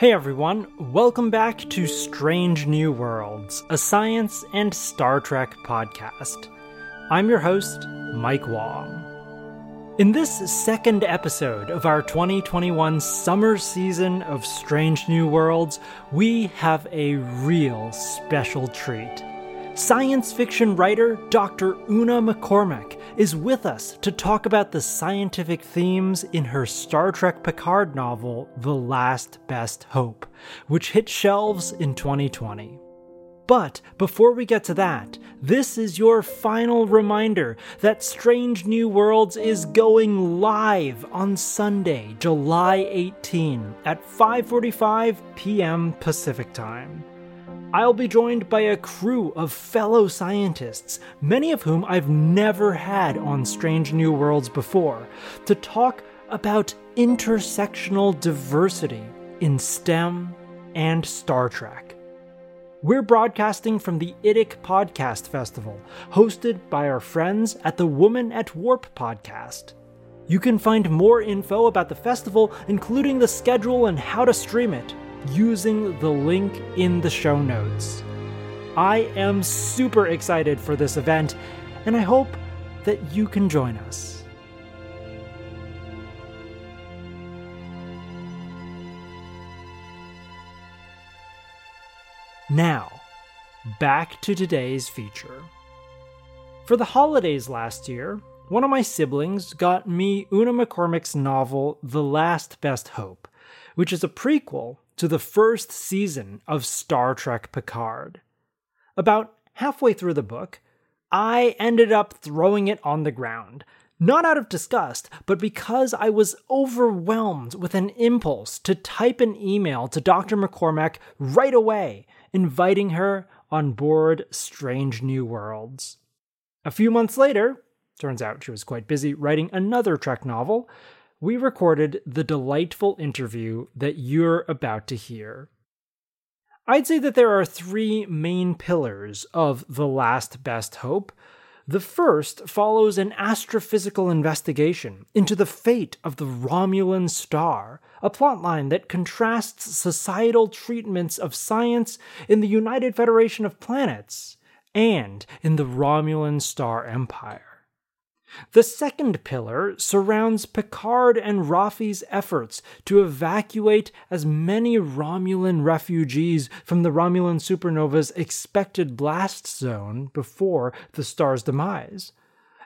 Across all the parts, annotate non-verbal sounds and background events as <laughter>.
Hey everyone, welcome back to Strange New Worlds, a science and Star Trek podcast. I'm your host, Mike Wong. In this second episode of our 2021 summer season of Strange New Worlds, we have a real special treat. Science fiction writer Dr. Una McCormack is with us to talk about the scientific themes in her Star Trek Picard novel, The Last Best Hope, which hit shelves in 2020. But before we get to that, this is your final reminder that Strange New Worlds is going live on Sunday, July 18 at 5:45 p.m. Pacific Time. I'll be joined by a crew of fellow scientists, many of whom I've never had on Strange New Worlds before, to talk about intersectional diversity in STEM and Star Trek. We're broadcasting from the IDIC Podcast Festival, hosted by our friends at the Woman at Warp podcast. You can find more info about the festival, including the schedule and how to stream it, using the link in the show notes. I am super excited for this event, and I hope that you can join us. Now, back to today's feature. For the holidays last year, one of my siblings got me Una McCormack's novel The Last Best Hope, which is a prequel to the first season of Star Trek Picard. About halfway through the book, I ended up throwing it on the ground. Not out of disgust, but because I was overwhelmed with an impulse to type an email to Dr. McCormack right away, inviting her on board Strange New Worlds. A few months later, turns out she was quite busy writing another Trek novel, we recorded the delightful interview that you're about to hear. I'd say that there are three main pillars of The Last Best Hope. The first follows an astrophysical investigation into the fate of the Romulan star, a plotline that contrasts societal treatments of science in the United Federation of Planets and in the Romulan Star Empire. The second pillar surrounds Picard and Raffi's efforts to evacuate as many Romulan refugees from the Romulan supernova's expected blast zone before the star's demise.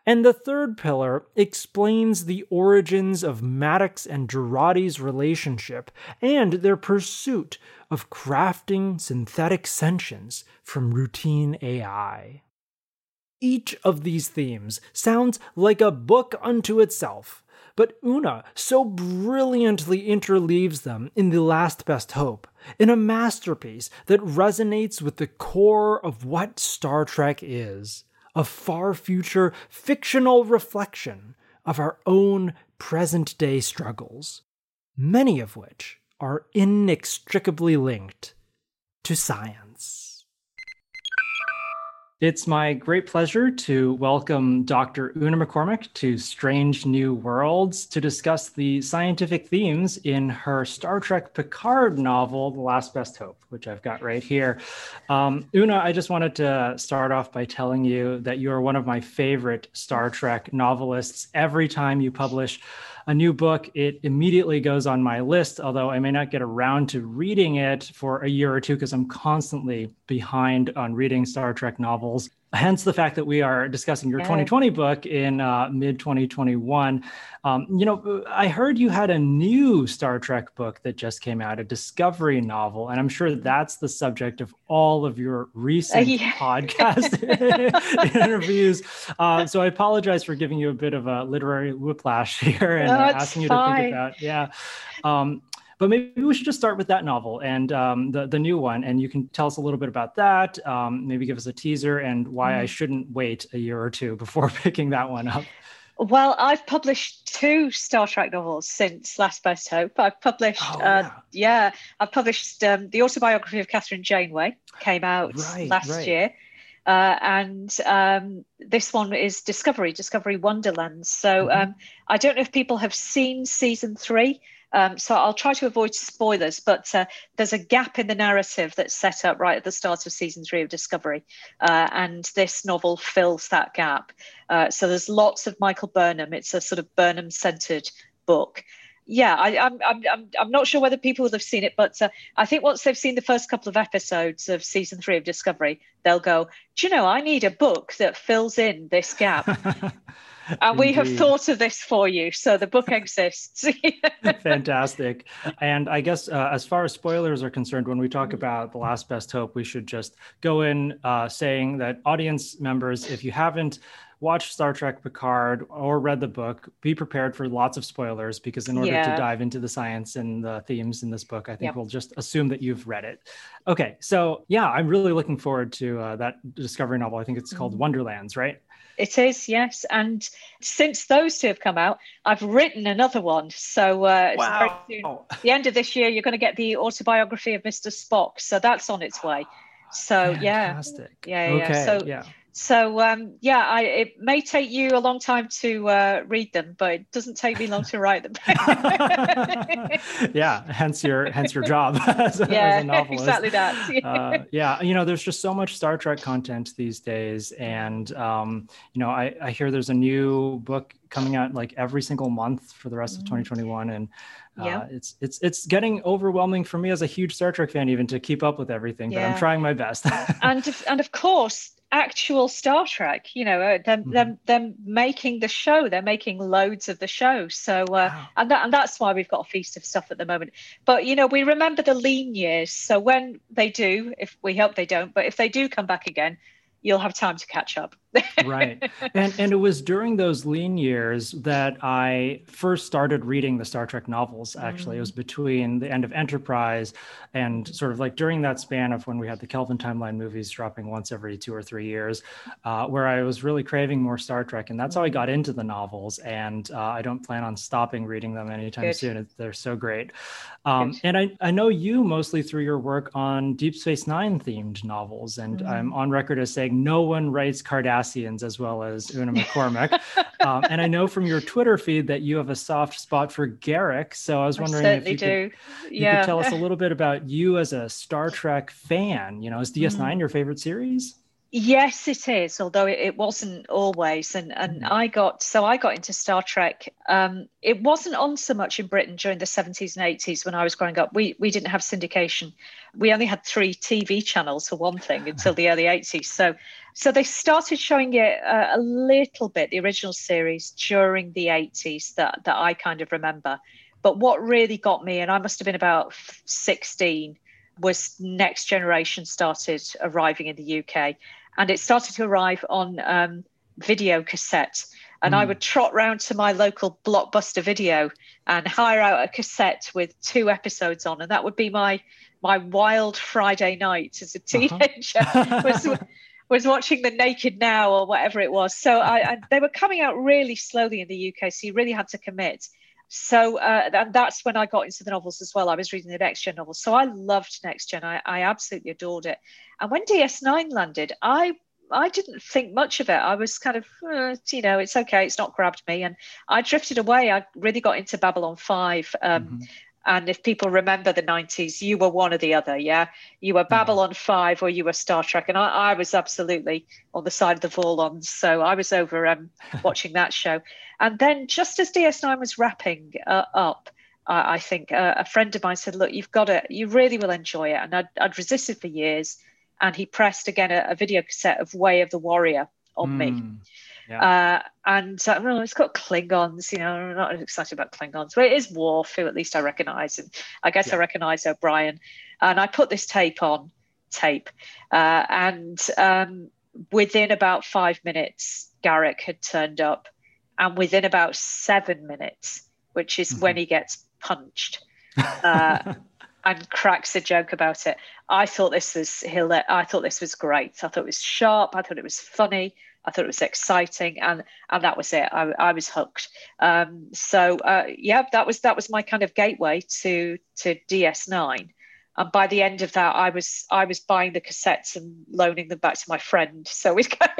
And the third pillar explains the origins of Maddox and Jurati's relationship and their pursuit of crafting synthetic sentience from routine AI. Each of these themes sounds like a book unto itself, but Una so brilliantly interleaves them in The Last Best Hope, in a masterpiece that resonates with the core of what Star Trek is a far future fictional reflection of our own present day struggles, many of which are inextricably linked to science. It's my great pleasure to welcome Dr. Una McCormack to Strange New Worlds to discuss the scientific themes in her Star Trek Picard novel, The Last Best Hope, which I've got right here. Um, Una, I just wanted to start off by telling you that you are one of my favorite Star Trek novelists. Every time you publish a new book, it immediately goes on my list, although I may not get around to reading it for a year or two because I'm constantly behind on reading Star Trek novels hence the fact that we are discussing your yeah. 2020 book in uh, mid 2021 um, you know i heard you had a new star trek book that just came out a discovery novel and i'm sure that's the subject of all of your recent uh, <laughs> yeah. podcast <laughs> interviews uh, so i apologize for giving you a bit of a literary whiplash <laughs> here and no, asking you to think about yeah um, but maybe we should just start with that novel and um, the the new one, and you can tell us a little bit about that. Um, maybe give us a teaser and why mm. I shouldn't wait a year or two before <laughs> picking that one up. Well, I've published two Star Trek novels since Last Best Hope. I've published, oh, yeah. Uh, yeah. I've published um, the autobiography of Kathryn Janeway, came out right, last right. year. Uh, and um, this one is Discovery, Discovery Wonderlands. So mm-hmm. um, I don't know if people have seen season three Um, so I'll try to avoid spoilers, but uh, there's a gap in the narrative that's set up right at the start of season three of Discovery, uh, and this novel fills that gap. Uh, so there's lots of Michael Burnham. It's a sort of Burnham-centered book. Yeah, I, am I'm, I'm, I'm not sure whether people will have seen it, but uh, I think once they've seen the first couple of episodes of season three of Discovery, they'll go, Do you know, I need a book that fills in this gap. <laughs> and we have thought of this for you so the book <laughs> exists. <laughs> Fantastic. And i guess uh, as far as spoilers are concerned when we talk about the last best hope we should just go in uh, saying that audience members if you haven't watched star trek picard or read the book be prepared for lots of spoilers because in order yeah. to dive into the science and the themes in this book i think yep. we'll just assume that you've read it. Okay so yeah i'm really looking forward to uh, that discovery novel. I think it's called mm-hmm. wonderlands right it is, yes. And since those two have come out, I've written another one. So uh, wow. soon, the end of this year, you're going to get the autobiography of Mr. Spock. So that's on its way. So Fantastic. yeah, yeah, yeah. Okay. So yeah. So um, yeah, I, it may take you a long time to uh, read them, but it doesn't take me long to write them. <laughs> yeah, hence your hence your job as, <laughs> yeah, as a novelist. Exactly that. <laughs> uh, yeah, you know, there's just so much Star Trek content these days, and um, you know, I, I hear there's a new book coming out like every single month for the rest of 2021, mm. and uh, yeah. it's it's it's getting overwhelming for me as a huge Star Trek fan even to keep up with everything. But I'm trying my best. and and of course, actual Star Trek. You know, uh, them, mm-hmm. them, them making the show. They're making loads of the show. So, uh, wow. and that, and that's why we've got a feast of stuff at the moment. But you know, we remember the lean years. So when they do, if we hope they don't, but if they do come back again, you'll have time to catch up. Right. And and it was during those lean years that I first started reading the Star Trek novels actually. Mm. It was mm. between the end of Enterprise and sort of like during that span of when we had the Kelvin timeline movies dropping once every 2 or 3 years uh, where I was really craving more Star Trek and that's how I got into the novels and uh, I don't plan on stopping reading them anytime Good. soon. They're so great. Um, and I, I know you mostly through your work on Deep Space 9 themed novels and mm. I'm on record as saying no one writes As well as Una McCormack. <laughs> um, and I know from your Twitter feed that you have a soft spot for Garak. So I was wondering I if you, do. Could, you yeah. could tell us a <laughs> little bit about you as a Star Trek fan. You know, is DS9 mm. your favorite series? Yes, it is. Although it, it wasn't always, and and mm-hmm. I got so I got into Star Trek. Um, it wasn't on so much in Britain during the seventies and eighties when I was growing up. We we didn't have syndication. We only had three TV channels for one thing until the early eighties. So so they started showing it uh, a little bit, the original series during the eighties that that I kind of remember. But what really got me, and I must have been about sixteen, was Next Generation started arriving in the UK and it started to arrive on um, video cassette. And mm. I hmm. would trot round to my local blockbuster video and hire out a cassette with two episodes on, and that would be my my wild Friday night as a uh-huh. teenager. Uh-huh. <laughs> was was watching the Naked Now or whatever it was. So I, I, they were coming out really slowly in the UK, so you really had to commit. So uh, and that's when I got into the novels as well. I was reading the Next Gen novels, so I loved Next Gen. I, I absolutely adored it. And when DS9 landed, I I didn't think much of it. I was kind of, uh, you know, it's okay. It's not grabbed me, and I drifted away. I really got into Babylon Five, um, mm-hmm. And if people remember the 90s, you were one or the other. Yeah. You were Babylon 5 or you were Star Trek. And I, I was absolutely on the side of the Vorlons. So I was over um, <laughs> watching that show. And then just as DS9 was wrapping uh, up, uh, I think uh, a friend of mine said, Look, you've got it. You really will enjoy it. And I'd, I'd resisted for years. And he pressed again a, a video cassette of Way of the Warrior on mm. me. Yeah. Uh, and uh, well, it's got Klingons, you know, I'm not excited about Klingons, but it is Worf, who at least I recognize. And I guess yeah. I recognize O'Brien. And I put this tape on tape. Uh, and um, within about five minutes, Garak had turned up. And within about seven minutes, which is mm-hmm. when he gets punched, uh, <laughs> and cracks a joke about it. I thought this was I thought this was great. I thought it was sharp. I thought it was funny. I thought it was exciting, and and that was it. I, I was hooked. Um, so uh, yeah, that was that was my kind of gateway to to DS9. And by the end of that, I was I was buying the cassettes and loaning them back to my friend. So we <laughs>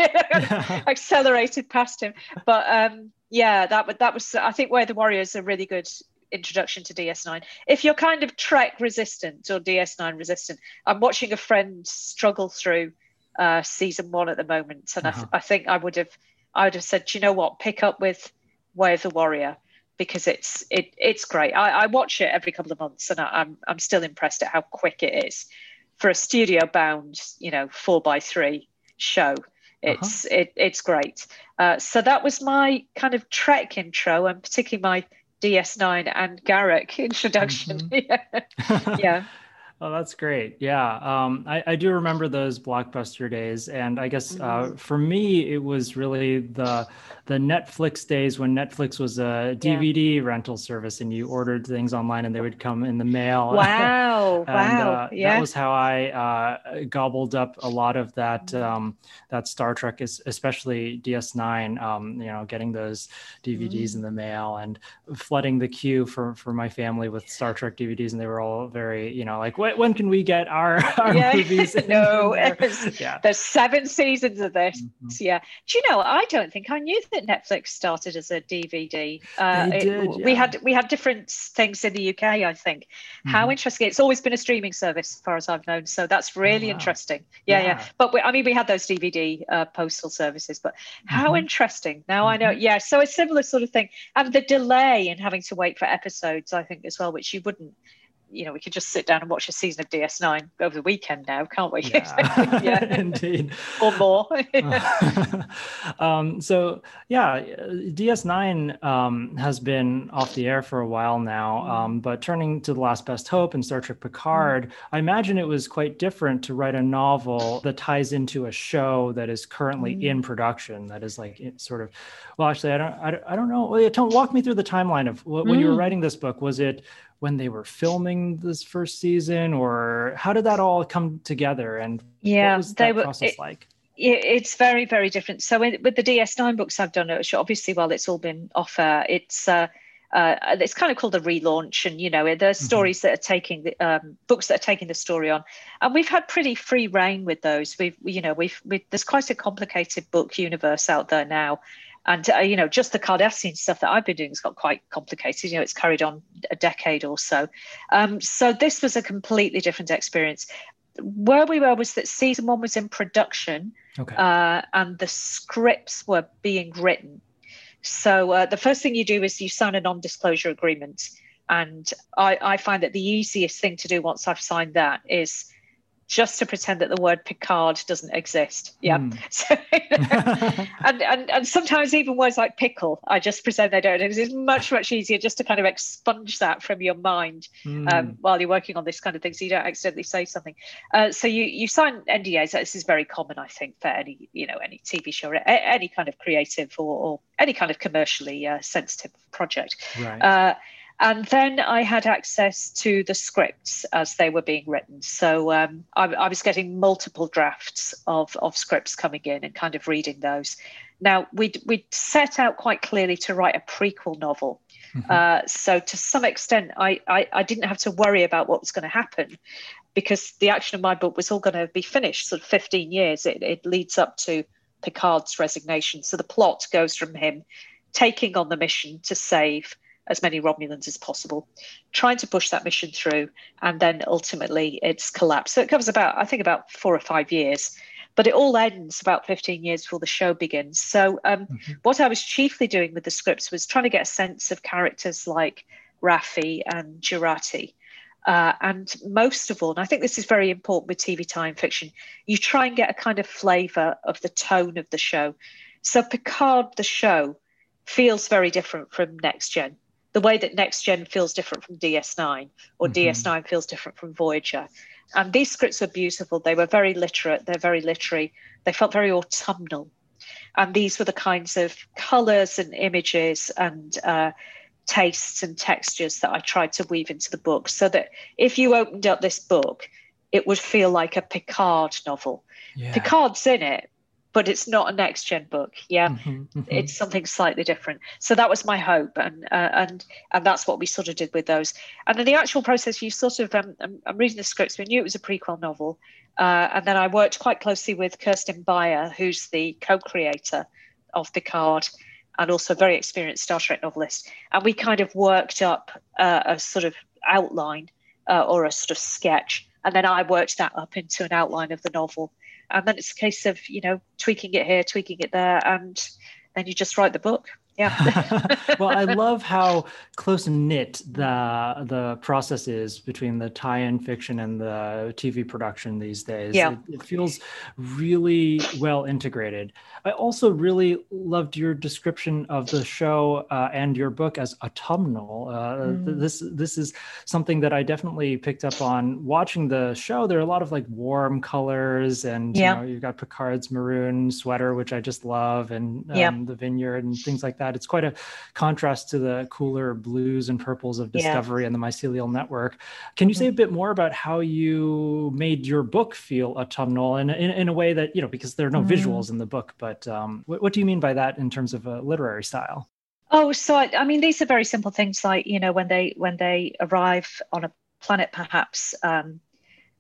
accelerated past him. But um, yeah, that that was I think where the Warriors are really good introduction to DS9. If you're kind of Trek resistant or DS9 resistant, I'm watching a friend struggle through uh, season one at the moment, and uh-huh. I, I think I would have I would have said, you know what, pick up with Way of the Warrior because it's it it's great. I, I watch it every couple of months, and I, I'm I'm still impressed at how quick it is for a studio bound, you know, four by three show. Uh-huh. It's uh-huh. it, it's great. Uh, so that was my kind of Trek intro, and particularly my DS9 and Garak <laughs> introduction. Mm-hmm. <laughs> yeah. <laughs> Oh, that's great. Yeah. Um, I, I, do remember those blockbuster days. And I guess uh, mm-hmm. for me, it was really the the Netflix days when Netflix was a DVD yeah. rental service and you ordered things online and they would come in the mail. <laughs> Wow. and, wow. Uh, yeah. That was how I uh, gobbled up a lot of that mm-hmm. um, that Star Trek, especially DS9, um, you know, getting those DVDs mm. in the mail and flooding the queue for, for my family with Star Trek DVDs. And they were all very, you know, like, when, when can we get our, <laughs> our yeah. <laughs> movies? no, yeah. there's seven seasons of this. Mm-hmm. Yeah. Do you know, I don't think I knew that Netflix started as a DVD. Uh, did, it, yeah. We had we had different things in the UK. I think. Mm-hmm. How interesting! It's always been a streaming service, as far as I've known. So that's really oh, wow. interesting. Yeah, yeah, yeah. But we, I mean, we had those DVD uh, postal services. But how mm-hmm. interesting! Now I know. Mm-hmm. Yeah. So a similar sort of thing, and the delay in having to wait for episodes, I think, as well, which you wouldn't you know, we could just sit down and watch a season of DS9 over the weekend now, can't we? Yeah, <laughs> yeah. <laughs> indeed. or more. <laughs> um, so, yeah, DS9 um, has been off the air for a while now, mm. um, but turning to The Last Best Hope and Star Trek Picard, mm. I imagine it was quite different to write a novel that ties into a show that is currently mm. in production, that is like sort of, well, actually, I don't, I don't, I don't know. Well, don't walk me through the timeline of when you were mm. writing this book. Was it, when they were filming this first season or how did that all come together and yeah that were, process it, like it's very very different so with the ds9 books i've done obviously while it's all been off air it's uh, uh, it's kind of called a relaunch, and you know, there's mm-hmm. stories that are taking the um, books that are taking the story on, and we've had pretty free reign with those. We've, you know, we've, we've there's quite a complicated book universe out there now, and uh, you know just the cardassian stuff that i've been doing has got quite complicated. You know it's carried on a decade or so. Um, so this was a completely different experience. Where we were was that season one was in production okay. uh, and the scripts were being written. So uh, the first thing you do is you sign a non-disclosure agreement. And I, I find that the easiest thing to do once i've signed that is just to pretend that the word Picard doesn't exist. Yeah. Mm. <laughs> So, <laughs> and, and and sometimes even words like pickle, I just pretend they don't. It's much much easier just to kind of expunge that from your mind mm. um, while you're working on this kind of thing, so you don't accidentally say something. Uh, so you you sign NDAs. This is very common, I think, for any you know any TV show, or any kind of creative or, or any kind of commercially uh, sensitive project. Right. Uh, and then I had access to the scripts as they were being written. So um, I, I, was getting multiple drafts of, of scripts coming in and kind of reading those. Now, we'd, we'd set out quite clearly to write a prequel novel. Mm-hmm. Uh, so to some extent, I, I, I didn't have to worry about what was going to happen because the action of my book was all going to be finished sort of 15 years. It, it leads up to Picard's resignation. So the plot goes from him taking on the mission to save as many Romulans as possible, trying to push that mission through, and then ultimately it's collapsed. So it covers about, I think, about four or five years, but it all ends about 15 years before the show begins. So um, mm-hmm. what I was chiefly doing with the scripts was trying to get a sense of characters like Raffi and Jurati. Uh, and most of all, and I think this is very important with TV time fiction, you try and get a kind of flavour of the tone of the show. So Picard, the show, feels very different from Next Gen the way that next gen feels different from ds9 or mm-hmm. ds9 feels different from voyager. And these scripts were beautiful. They were very literate. They're very literary. They felt very autumnal. And these were the kinds of colors and images and uh, tastes and textures that i tried to weave into the book so that if you opened up this book it would feel like a picard novel. Yeah. picard's in it but it's not a next gen book. Yeah, mm-hmm, mm-hmm. it's something slightly different. So that was my hope, and uh, and and that's what we sort of did with those. And then the actual process, you sort of, um, I'm, I'm, reading the scripts. We knew it was a prequel novel, uh, and then I worked quite closely with Kirsten Beyer, who's the co-creator of Picard. and also a very experienced Star Trek novelist. And we kind of worked up uh, a sort of outline uh, or a sort of sketch. And then I worked that up into an outline of the novel. And then it's a case of, you know, tweaking it here, tweaking it there. And then you just write the book. Yeah. <laughs> well, I <laughs> love how close knit the the process is between the tie-in fiction and the TV production these days. Yeah. It, it feels really well integrated. I also really loved your description of the show uh, and your book as autumnal. Uh, mm. This this is something that I definitely picked up on watching the show. There are a lot of like warm colors, and yeah. you know, you've got Picard's maroon sweater, which I just love, and um, yeah. the vineyard and things like that that. It's quite a contrast to the cooler blues and purples of Discovery yeah. and the Mycelial Network. Can you say a mm-hmm. bit more about how you made your book feel autumnal and in, in, a way that, you know, because there are no mm. visuals in the book, but um, what, what, do you mean by that in terms of a literary style? Oh, so I, I mean, these are very simple things like, you know, when they when they arrive on a planet, perhaps um,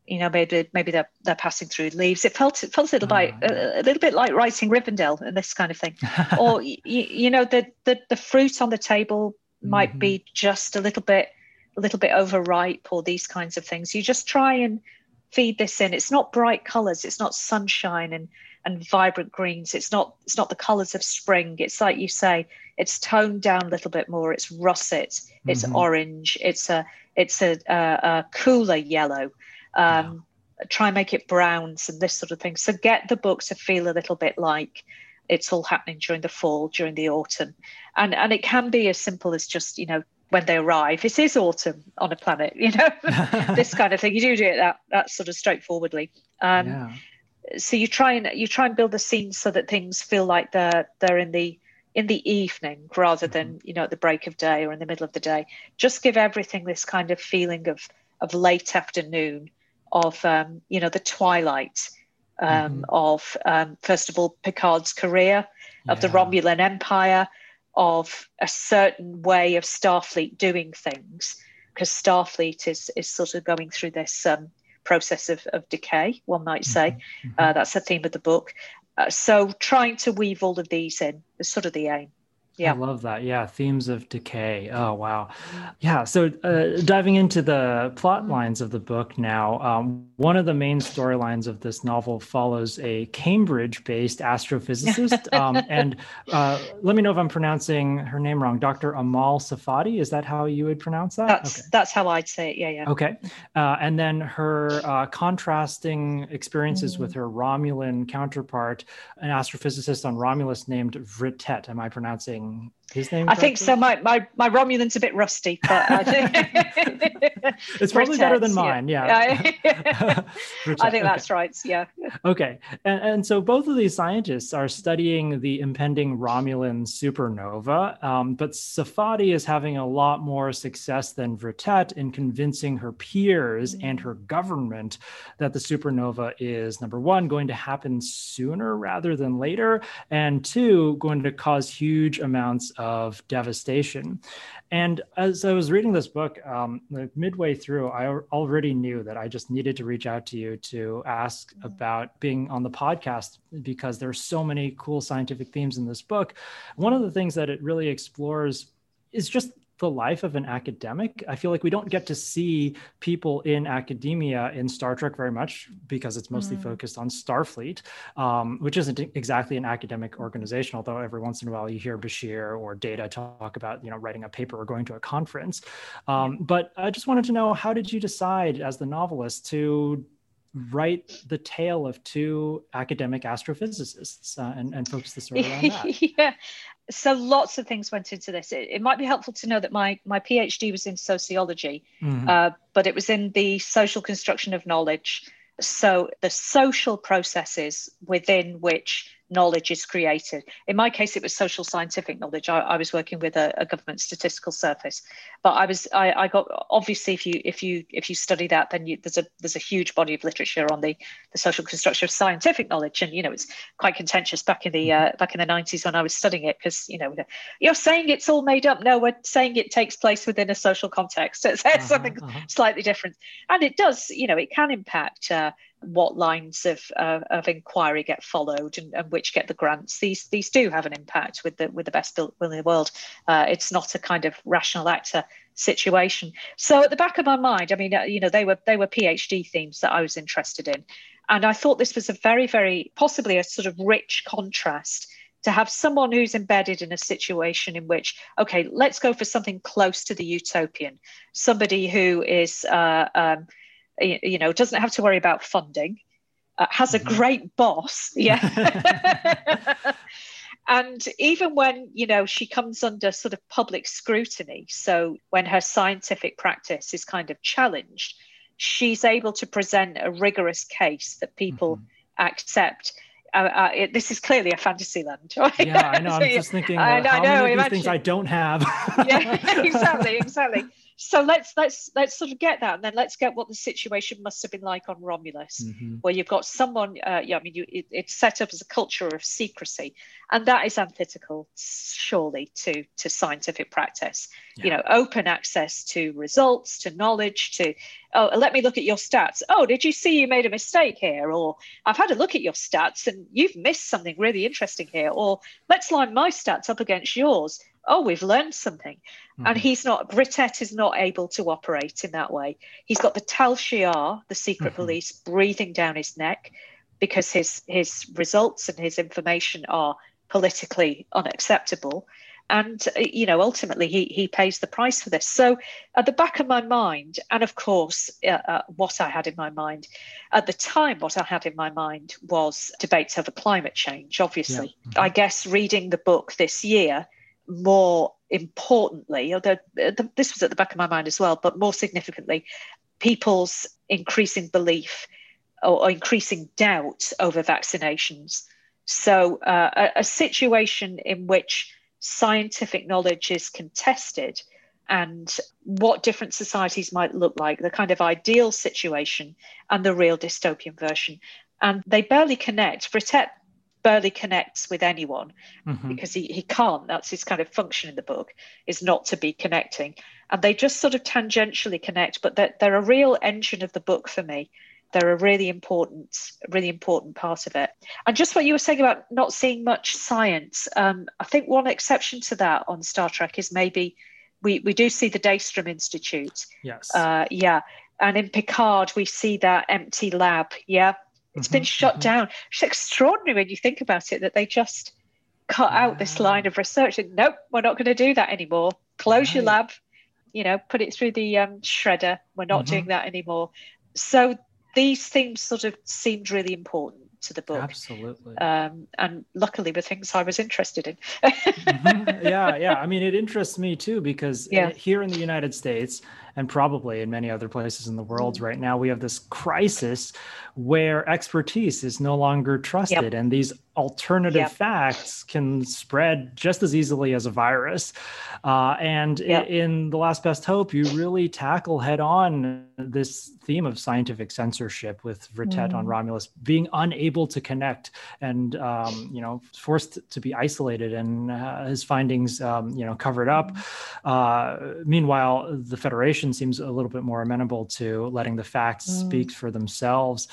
you know maybe maybe they're they're passing through leaves. It felt it felt a little oh, bit yeah. a, a, little bit like writing rivendell and this kind of thing. <laughs> Or you, you know the, the the fruit on the table might mm-hmm. be just a little bit a little bit overripe or these kinds of things. You just try and feed this in. It's not bright colors. It's not sunshine and and vibrant greens. It's not it's not the colors of spring. It's like you say it's toned down a little bit more. It's russet. It's mm-hmm. orange. It's a it's a, a, a cooler yellow um, yeah. try and make it browns and this sort of thing. So get the book to feel a little bit like it's all happening during the fall, during the autumn, and and it can be as simple as just you know when they arrive, it is autumn on a planet, <laughs> you know, <laughs> this kind of thing. You do do it that that sort of straightforwardly. Um, yeah. So you try and you try and build the scene so that things feel like they're they're in the in the evening rather than mm-hmm. you know at the break of day or in the middle of the day. Just give everything this kind of feeling of of late afternoon of um, you know the twilight um, mm-hmm. of um, first of all Picard's career, yeah. of the Romulan Empire, of a certain way of Starfleet doing things, because Starfleet is is sort of going through this um, process of, of decay, one might say. Mm-hmm. mm-hmm. Uh, that's the theme of the book. Uh, so trying to weave all of these in is sort of the aim. Yeah. I love that. Yeah. Themes of decay. Oh, wow. Yeah. So, uh, diving into the plot mm-hmm. lines of the book now, um, one of the main storylines of this novel follows a Cambridge based astrophysicist. <laughs> um, and uh, let me know if I'm pronouncing her name wrong. Dr. Amal Safadi. Is that how you would pronounce that? That's, okay. that's how I'd say it. Yeah. Yeah. Okay. Uh, and then her uh, contrasting experiences mm. with her Romulan counterpart, an astrophysicist on Romulus named Vritet. Am I pronouncing? Um his name? I think so. My, my my Romulan's a bit rusty, but I think <laughs> <laughs> it's probably better than mine. Yeah, yeah. <laughs> I think that's okay. right. Yeah. Okay, and, and so both of these scientists are studying the impending Romulan supernova, um, but Safadi is having a lot more success than Vritet in convincing her peers and her government that the supernova is number one going to happen sooner rather than later, and two going to cause huge amounts of devastation. And as I was reading this book, um, like midway through, I already knew that I just needed to reach out to you to ask mm-hmm. about being on the podcast because there are so many cool scientific themes in this book. One of the things that it really explores is just the life of an academic. I feel like we don't get to see people in academia in Star Trek very much because it's mostly mm. focused on Starfleet, um, which isn't exactly an academic organization. Although every once in a while you hear Bashir or Data talk about you know writing a paper or going to a conference. Um, but I just wanted to know how did you decide as the novelist to write the tale of two academic astrophysicists uh, and, and focus the story around that. <laughs> yeah. So lots of things went into this. It, it, might be helpful to know that my, my PhD was in sociology, mm-hmm. uh, but it was in the social construction of knowledge. So the social processes within which knowledge is created. In my case, it was social scientific knowledge. I, I was working with a, a, government statistical service, but I was I, I, got obviously if you if you if you study that, then you, there's a there's a huge body of literature on the the social construction of scientific knowledge, and you know it's quite contentious back in the uh, back in the 90s when I was studying it because you know you're saying it's all made up. No, we're saying it takes place within a social context. <laughs> It's, uh-huh, something uh-huh. slightly different, and it does. You know, it can impact. Uh, what lines of uh, of inquiry get followed and, and, which get the grants. These these do have an impact with the with the best will in the world. Uh, it's not a kind of rational actor situation. So at the back of my mind, I mean, uh, you know, they were they were PhD themes that I was interested in, and I thought this was a very very possibly a sort of rich contrast to have someone who's embedded in a situation in which, okay, let's go for something close to the utopian, somebody who is, uh, um, you, know, doesn't have to worry about funding, uh, has a mm-hmm. great boss, <laughs> yeah. <laughs> and even when you know she comes under sort of public scrutiny so when her scientific practice is kind of challenged she's able to present a rigorous case that people mm-hmm. accept uh, uh, it, this is clearly a fantasy land. <laughs> Right? Yeah, I know. I'm just thinking, I, know, how I know, many of these things I don't have? yeah, exactly, exactly so let's let's let's sort of get that, and then let's get what the situation must have been like on Romulus, mm-hmm. where you've got someone. Uh, yeah, I mean, you, it, it's set up as a culture of secrecy, and that is antithetical, surely, to to scientific practice. Yeah. You know, open access to results, to knowledge, to oh, let me look at your stats. Oh, did you see you made a mistake here? Or I've had a look at your stats and you've missed something really interesting here. Or let's line my stats up against yours oh, we've learned something. Mm-hmm. And he's not, Vritet is not able to operate in that way. He's got the Tal Shiar, the secret mm-hmm. police, breathing down his neck because his, his results and his information are politically unacceptable. And, uh, you know, ultimately he, he pays the price for this. So at the back of my mind, and of course, uh, uh, what I had in my mind at the time, what I had in my mind was debates over climate change, obviously. Yeah. Mm-hmm. I guess reading the book this year, more importantly, although this was at the back of my mind as well, but more significantly, people's increasing belief or, increasing doubt over vaccinations. So, uh, a, a, situation in which scientific knowledge is contested and what different societies might look like, the kind of ideal situation and the real dystopian version. And they barely connect. Vritet barely connects with anyone mm-hmm. because he, he can't. That's his kind of function in the book, is not to be connecting. And they just sort of tangentially connect, but they're, they're a real engine of the book for me. They're a really important, really important part of it. And just what you were saying about not seeing much science, um, I think one exception to that on Star Trek is maybe we, we do see the Daystrom Institute. Yes. Uh, yeah. And in Picard, we see that empty lab. Yeah it's mm-hmm, been shut mm-hmm. down. It's extraordinary when you think about it that they just cut out this line of research. And, nope, we're not going to do that anymore. Close right. your lab, you know, put it through the um, shredder. We're not mm-hmm. doing that anymore. So these things sort of seemed really important to the book. Absolutely. Um, and luckily, were things I was interested in. mm-hmm. <laughs> Yeah, yeah. I mean, it interests me too because yeah. here in the United States, and probably in many other places in the world mm-hmm. right now, we have this crisis where expertise is no longer trusted, yep. and these alternative yep. facts can spread just as easily as a virus. Uh, and yep. in The Last Best Hope, you really tackle head on this theme of scientific censorship with Vritet mm. on Romulus being unable to connect and, um, you know, forced to be isolated and uh, his findings, um, you know, covered up. Mm. Uh, meanwhile, the Federation seems a little bit more amenable to letting the facts mm. speak for themselves.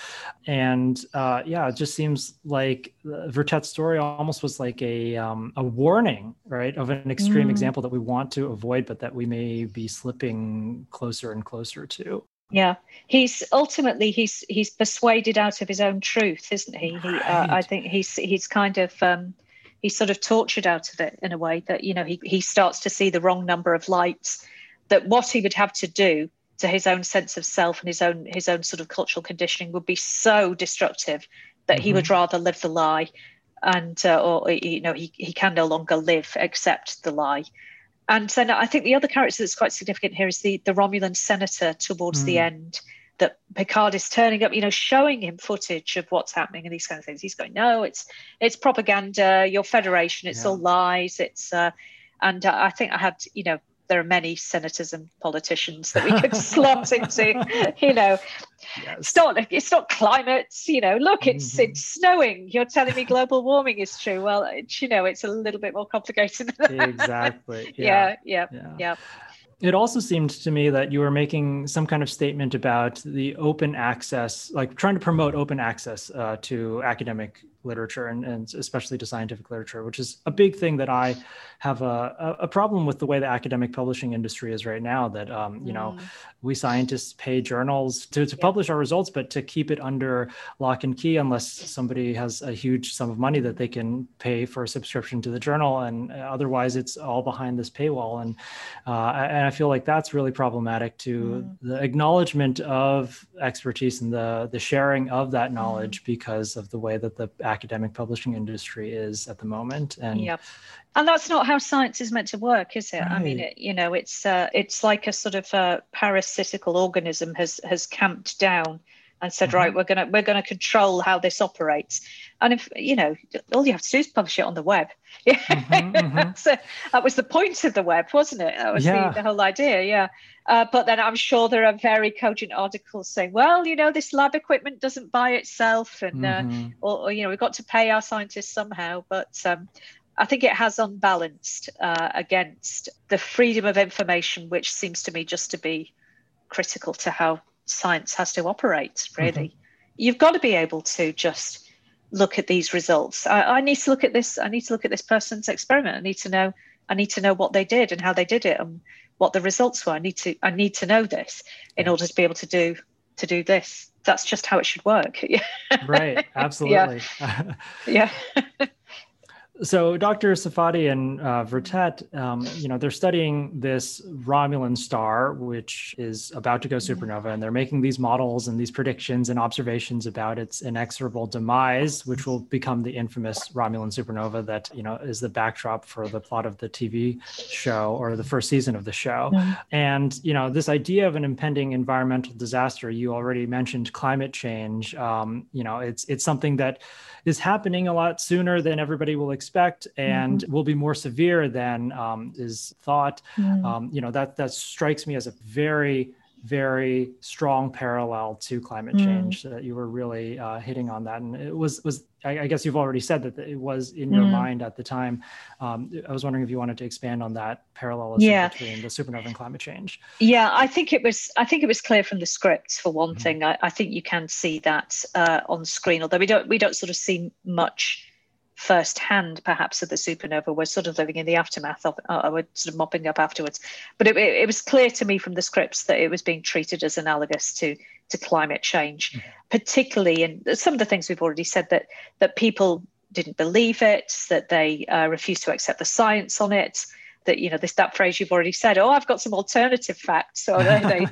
And uh, yeah, it just seems like Vritet's story almost was like a um, a warning, right, of an extreme mm. example that we want to avoid, but that we may be slipping closer and closer to. Yeah, he's ultimately he's he's persuaded out of his own truth, isn't he? He uh, I think he's he's kind of um, he's sort of tortured out of it in a way that you know he he starts to see the wrong number of lights. That what he would have to do to his own sense of self and his own his own sort of cultural conditioning would be so destructive that mm-hmm. he would mm-hmm. rather live the lie and uh, or you know he, he can no longer live except the lie and then i think the other character that's quite significant here is the the romulan senator towards mm. the end that picard is turning up you know showing him footage of what's happening and these kind of things he's going no it's it's propaganda your federation it's yeah. all lies it's uh, and uh, i think i had you know there are many senators and politicians that we could <laughs> slot into. You know, yes. it's not it's not climate. You know, look, it's mm-hmm. it's snowing. You're telling me global warming is true. Well, it's, you know, it's a little bit more complicated. exactly. <laughs> Yeah. Yeah, yeah. yeah. yeah. it also seemed to me that you were making some kind of statement about the open access, like trying to promote open access uh, to academic literature and, and, especially to scientific literature, which is a big thing that I have a, a problem with the way the academic publishing industry is right now. That um, you know, mm. we scientists pay journals to, to yeah. publish our results, but to keep it under lock and key unless somebody has a huge sum of money that they can pay for a subscription to the journal, and otherwise it's all behind this paywall. And uh, and I feel like that's really problematic to mm. the acknowledgement of expertise and the the sharing of that knowledge mm. because of the way that the academic publishing industry is at the moment. And yep. And that's not how science is meant to work, is it? Right. I mean, it, you know, it's uh, it's like a sort of a parasitical organism has has camped down and said, mm-hmm. right, we're gonna we're gonna control how this operates. And if you know, all you have to do is publish it on the web. <laughs> mm-hmm, mm-hmm. so that was the point of the web, wasn't it? That was yeah. the, the, whole idea. Yeah. Uh, but then I'm sure there are very cogent articles saying, well, you know, this lab equipment doesn't buy itself, and uh, mm-hmm. or, or, you know, we've got to pay our scientists somehow. But um, I think it has unbalanced uh, against the freedom of information, which seems to me just to be critical to how science has to operate, really. Mm-hmm. You've got to be able to just look at these results. I, I, need to look at this. I need to look at this person's experiment. I need to know. I need to know what they did and how they did it and what the results were. I need to. I need to know this in order to be able to do to do this. That's just how it should work. <laughs> right. Absolutely. <laughs> yeah. yeah. <laughs> So Dr. Safadi and uh, Vritet, um, you know, they're studying this Romulan star, which is about to go supernova, and they're making these models and these predictions and observations about its inexorable demise, which will become the infamous Romulan supernova that you know is the backdrop for the plot of the TV show or the first season of the show. Mm-hmm. And you know, this idea of an impending environmental disaster, you already mentioned climate change. Um, you know, it's it's something that is happening a lot sooner than everybody will expect and mm-hmm. will be more severe than um, is thought. Mm. Um, you know, that that strikes me as a very very strong parallel to climate mm. change mm. that you were really uh, hitting on that and it was was I, I, guess you've already said that it was in your mm. mind at the time um, i was wondering if you wanted to expand on that parallelism yeah. between the supernova and climate change yeah i think it was i think it was clear from the scripts for one mm. thing I, I, think you can see that uh, on screen although we don't we don't sort of see much firsthand, perhaps, of the supernova. We're sort of living in the aftermath of uh, we're sort of mopping up afterwards. But it, it, was clear to me from the scripts that it was being treated as analogous to to climate change, mm-hmm. particularly in some of the things we've already said that that people didn't believe it, that they uh, refused to accept the science on it. That you know this that phrase you've already said. Oh, I've got some alternative facts. So they, they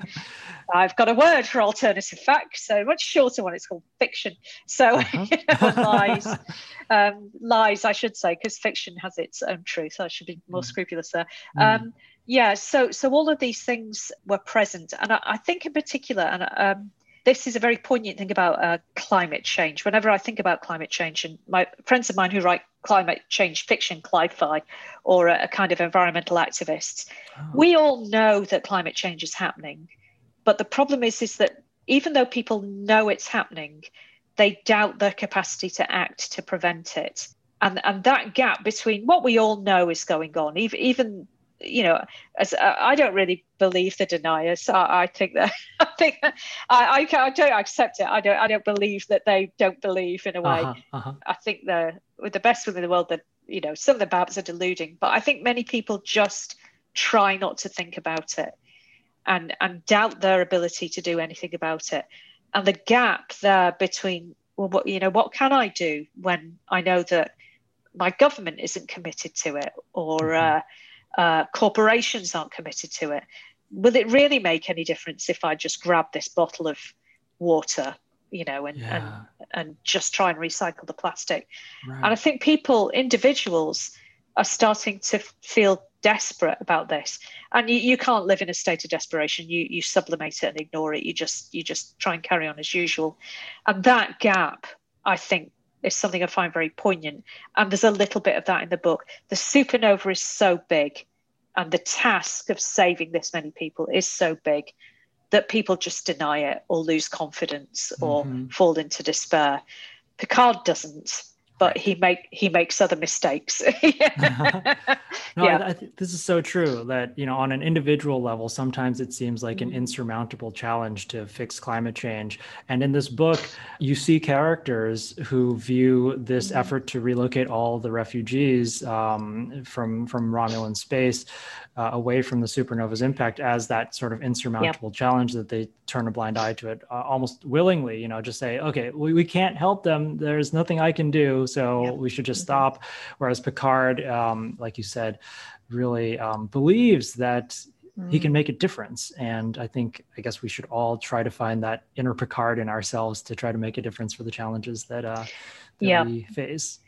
I've got a word for alternative facts, so much shorter one. It's called fiction. So <laughs> uh-huh. you know, lies, um, lies, I should say, because fiction has its own truth. so I should be more mm. scrupulous there. Mm. Um, yeah. So so all of these things were present, and I, I think in particular, and um, this is a very poignant thing about uh, climate change. Whenever I think about climate change, and my friends of mine who write climate change fiction, Cli-Fi, or a, a kind of environmental activists, oh. we all know that climate change is happening. But the problem is, is that even though people know it's happening, they doubt their capacity to act to prevent it. And, and that gap between what we all know is going on, even, even you know, as uh, I don't really believe the deniers. I, I think that <laughs> I think that I, I, I, don't accept it. I don't I don't believe that they don't believe in a way. Uh-huh, uh-huh. I think they're with the best within the world that you know some of the perhaps are deluding, but I think many people just try not to think about it and and doubt their ability to do anything about it and the gap there between well what you know what can i do when i know that my government isn't committed to it or mm-hmm. uh, uh, corporations aren't committed to it will it really make any difference if i just grab this bottle of water you know and yeah. and and just try and recycle the plastic? Right. and i think people individuals are starting to feel desperate about this. And you, you can't live in a state of desperation. You you sublimate it and ignore it. You just you just try and carry on as usual. And that gap i think is something i find very poignant. And there's a little bit of that in the book. The supernova is so big and the task of saving this many people is so big that people just deny it or lose confidence or mm-hmm. fall into despair. Picard doesn't but he make he makes other mistakes. <laughs> <laughs> no, yeah. I, I this is so true that you know on an individual level, sometimes it seems like an mm-hmm. insurmountable challenge to fix climate change. And in this book, you see characters who view this mm-hmm. effort to relocate all the refugees um, from from Romulan space uh, away from the supernova's impact as that sort of insurmountable yep. challenge that they turn a blind eye to it uh, almost willingly. You know, just say, okay, we, we can't help them. There's nothing I can do, so yep. we should just mm-hmm. stop. Whereas Picard, um, like you said, really um, believes that he can mm. make a difference. And I think, I guess we should all try to find that inner Picard in ourselves to try to make a difference for the challenges that, uh, that yeah. we face.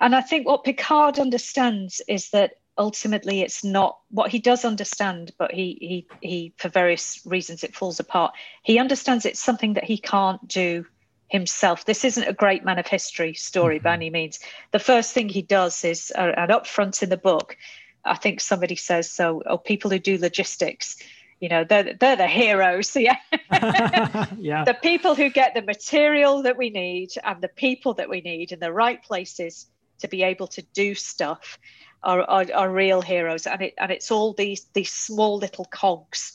And I think what Picard understands is that ultimately it's not what he does understand but he he he for various reasons it falls apart he understands it's something that he can't do himself. This isn't a great man of history story mm-hmm. by any means. The first thing he does is uh, and up front in the book i think somebody says so oh people who do logistics you know they're, they're the heroes. <laughs> Yeah. <laughs> Yeah. The people who get the material that we need and the people that we need in the right places to be able to do stuff are, are, are real heroes, and it and it's all these these small little cogs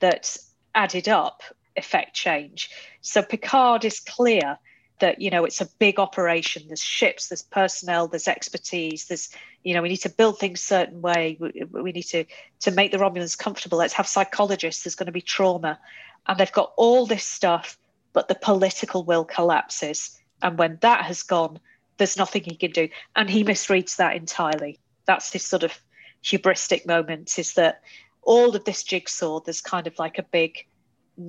that added up affect change. So Picard is clear that you know it's a big operation. There's ships, there's personnel, there's expertise. There's you know we need to build things certain way. We, we need to to make the Romulans comfortable. Let's have psychologists. There's going to be trauma, and they've got all this stuff, but the political will collapses. And when that has gone, there's nothing he can do, and he misreads that entirely that's his sort of hubristic moment is that all of this jigsaw there's kind of like a big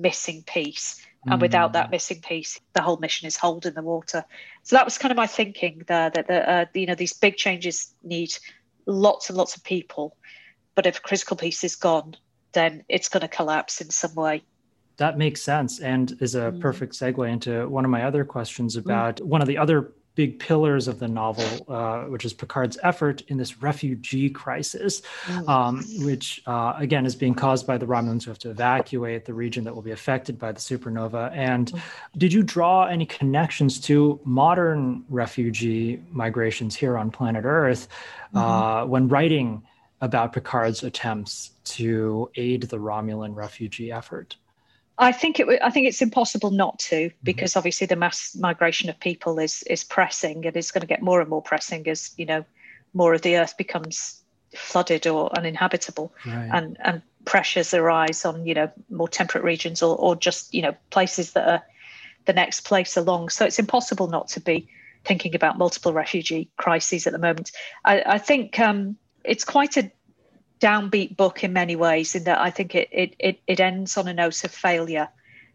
missing piece and without that mm. missing piece the whole mission is holed in the water so that was kind of my thinking there that the, uh, you know these big changes need lots and lots of people but if a critical piece is gone then it's going to collapse in some way that makes sense and is a mm. perfect segue into one of my other questions mm. about mm. one of the other big pillars of the novel, uh, which is Picard's effort in this refugee crisis, um, which uh, again is being caused by the Romulans who have to evacuate the region that will be affected by the supernova. And mm. did you draw any connections to modern refugee migrations here on planet Earth mm-hmm. uh, when writing about Picard's attempts to aid the Romulan refugee effort? I think it. I think it's impossible not to, mm-hmm. because mm-hmm. obviously the mass migration of people is is pressing, and it's going to get more and more pressing as you know more of the earth becomes flooded or uninhabitable, right. and and pressures arise on you know more temperate regions or or just you know places that are the next place along. So it's impossible not to be thinking about multiple refugee crises at the moment. I, I think um, it's quite a downbeat book in many ways in that I think it it it, it ends on a note of failure.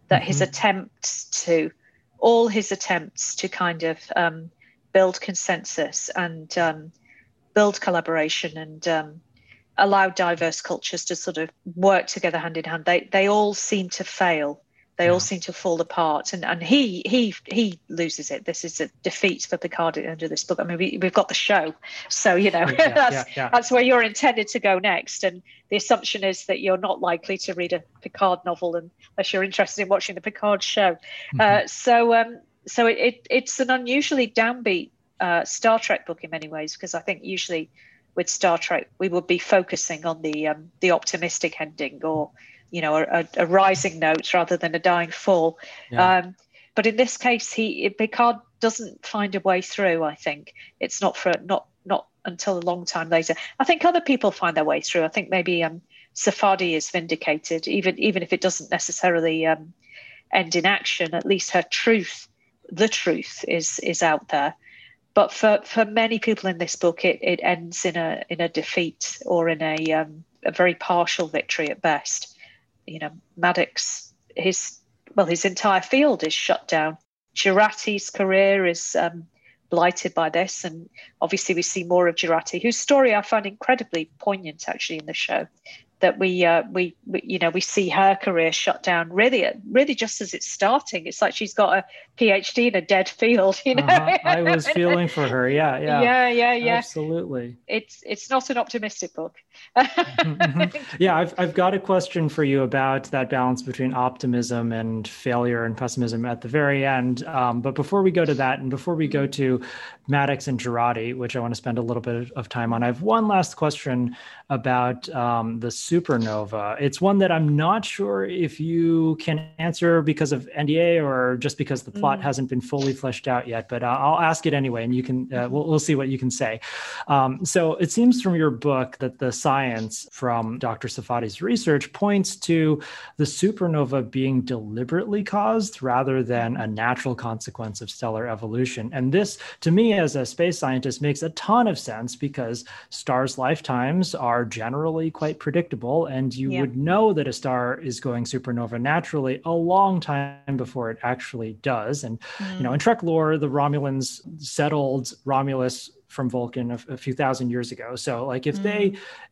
That mm-hmm. his attempts to all his attempts to kind of um, build consensus and um, build collaboration and um, allow diverse cultures to sort of work together hand in hand, they they all seem to fail they yeah. all seem to fall apart and and he he he loses it this is a defeat for picard at the end of this book i mean we, we've got the show so you know <laughs> yeah, that's yeah, that's where you're intended to go next and the assumption is that you're not likely to read a picard novel unless you're interested in watching the picard show mm-hmm. uh, so um so it, it, it's an unusually downbeat uh, star trek book in many ways because i think usually with star trek we would be focusing on the um, the optimistic ending or you know a, a, rising note rather than a dying fall. Yeah. Um, but in this case, he Picard doesn't find a way through. I think it's not for not not until a long time later. I think other people find their way through. I think maybe um, Safadi is vindicated, even even if it doesn't necessarily um, end in action. At least her truth, the truth, is is out there. But for, for many people in this book, it, it ends in a in a defeat or in a um, a very partial victory at best you know, Maddox, his well, his entire field is shut down. Jurati's career is um, blighted by this, and obviously we see more of Jurati, whose story I find incredibly poignant actually in the show. That we, uh, we, we, you know, we see her career shut down really, really just as it's starting. It's like she's got a PhD in a dead field. You know, uh-huh. I was feeling for her. Yeah, yeah, <laughs> yeah, yeah, yeah. Absolutely. It's it's not an optimistic book. <laughs> mm-hmm. Yeah, I've, I've got a question for you about that balance between optimism and failure and pessimism at the very end. Um, but before we go to that, and before we go to Maddox and Jurati, which I want to spend a little bit of time on, I have one last question about um, the supernova. It's one that I'm not sure if you can answer because of NDA or just because the plot mm. hasn't been fully fleshed out yet. But uh, I'll ask it anyway, and you can uh, we'll, we'll see what you can say. Um, so it seems from your book that the science from Dr. Safadie's research points to the supernova being deliberately caused rather than a natural consequence of stellar evolution. And this, to me, as a space scientist, makes a ton of sense because stars' lifetimes are generally quite predictable, and you yeah. would know that a star is going supernova naturally a long time before it actually does. And mm. you know, in Trek lore, the Romulans settled Romulus from Vulcan a, a, few thousand years ago. So like if mm.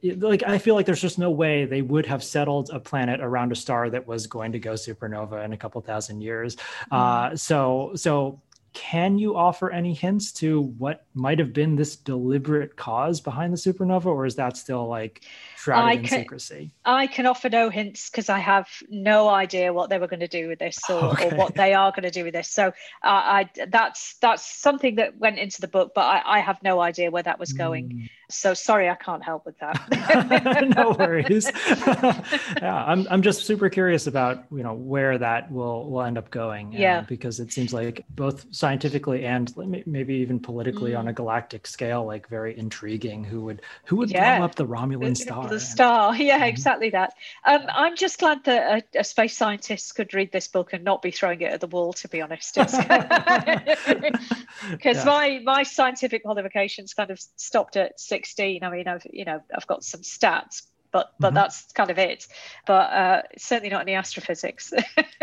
they like I feel like there's just no way they would have settled a planet around a star that was going to go supernova in a couple thousand years. Mm. Uh, so so can you offer any hints to what might have been this deliberate cause behind the supernova or is that still like shrouded I in can, secrecy i can offer no hints because i have no idea what they were going to do with this or, okay. or what they are going to do with this so uh, i that's that's something that went into the book but i, I have no idea where that was going mm. So sorry, I can't help with that. <laughs> no worries. <laughs> yeah, I'm I'm just super curious about you know where that will will end up going. Uh, yeah, because it seems like both scientifically and maybe even politically mm. on a galactic scale, like very intriguing. Who would who would yeah. blow up the Romulan star? The star, <laughs> yeah, mm-hmm. exactly that. Um, I'm just glad that a, a, space scientist could read this book and not be throwing it at the wall. To be honest, because <laughs> <laughs> yeah. my my scientific qualifications kind of stopped at. 16 i mean i've you know i've got some stats but but mm-hmm. that's kind of it but uh, certainly not any astrophysics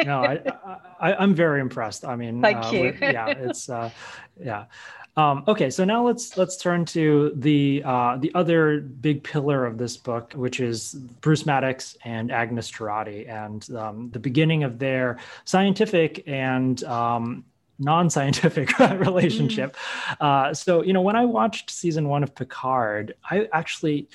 no I, I am very impressed i mean thank uh, you yeah it's uh, yeah um, okay, so now let's let's turn to the uh, the other big pillar of this book, which is Bruce Maddox and Agnes Jurati, and um, the beginning of their scientific and um, non-scientific <laughs> relationship. Mm. Uh, so you know, when I watched season one of Picard, I actually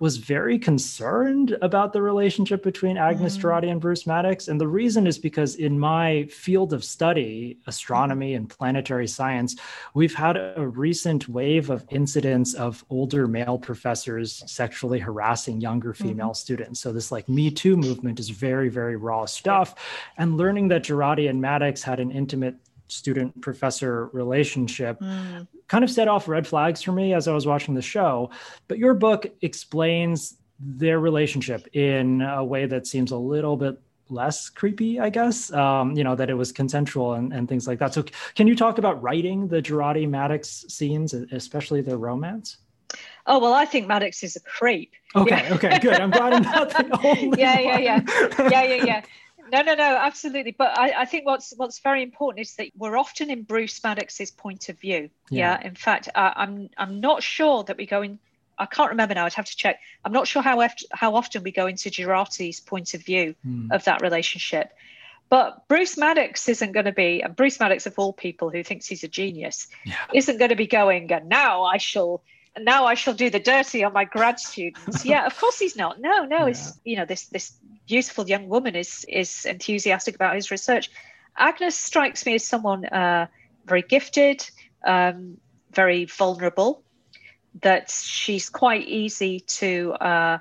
was very concerned about the relationship between Agnes mm. Jurati and Bruce Maddox. And the reason is because in my field of study, astronomy and planetary science, we've had a recent wave of incidents of older male professors sexually harassing younger mm-hmm. female mm-hmm. students. So this like Me Too movement is very, very raw stuff. And learning that Jurati and Maddox had an intimate student professor relationship mm. kind of set off red flags for me as I was watching the show. But your book explains their relationship in a way that seems a little bit less creepy, I guess. Um, you know, that it was consensual and, and things like that. So, can you talk about writing the Jurati Maddox scenes, especially the romance? Oh well, I think Maddox is a creep. Okay, yeah. okay, good. I'm glad I'm not the <laughs> only. yeah, yeah, yeah, yeah, yeah, yeah. No, no, no, absolutely. But I, I, think what's what's very important is that we're often in Bruce Maddox's point of view. Yeah. yeah? In fact, uh, I'm I'm not sure that we go in. I can't remember now. I'd have to check. I'm not sure how how often we go into Jurati's point of view mm. of that relationship. But Bruce Maddox isn't going to be, and Bruce Maddox of all people who thinks he's a genius, yeah. isn't going to be going. And now I shall now I shall do the dirty on my grad students. <laughs> yeah, of course he's not. No, no, yeah. it's you know this this beautiful young woman is is enthusiastic about his research. Agnes strikes me as someone uh, very gifted, um, very vulnerable. That she's quite easy to. Uh,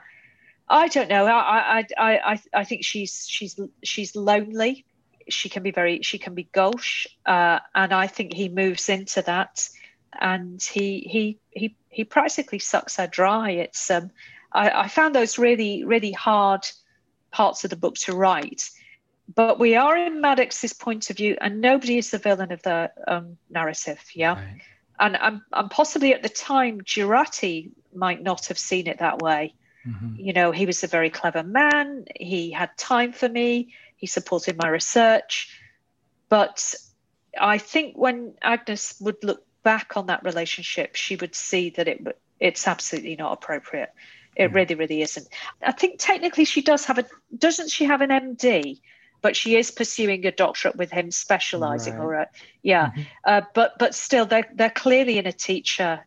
I don't know. I, I I I I think she's she's she's lonely. She can be very she can be gauche, uh, and I think he moves into that and he he he he practically sucks her dry. It's um, I, I found those really really hard parts of the book to write, but we are in Maddox's point of view, and nobody is the villain of the um, narrative. Yeah, right. and I'm I'm possibly at the time Jurati might not have seen it that way. Mm-hmm. You know, he was a very clever man. He had time for me. He supported my research, but I think when Agnes would look back on that relationship, she would see that it it's absolutely not appropriate. It mm. really, really isn't. I think technically she does have a doesn't she have an MD? But she is pursuing a doctorate with him, specializing, right. or a, yeah. Mm-hmm. Uh, but but still, they're they're clearly in a teacher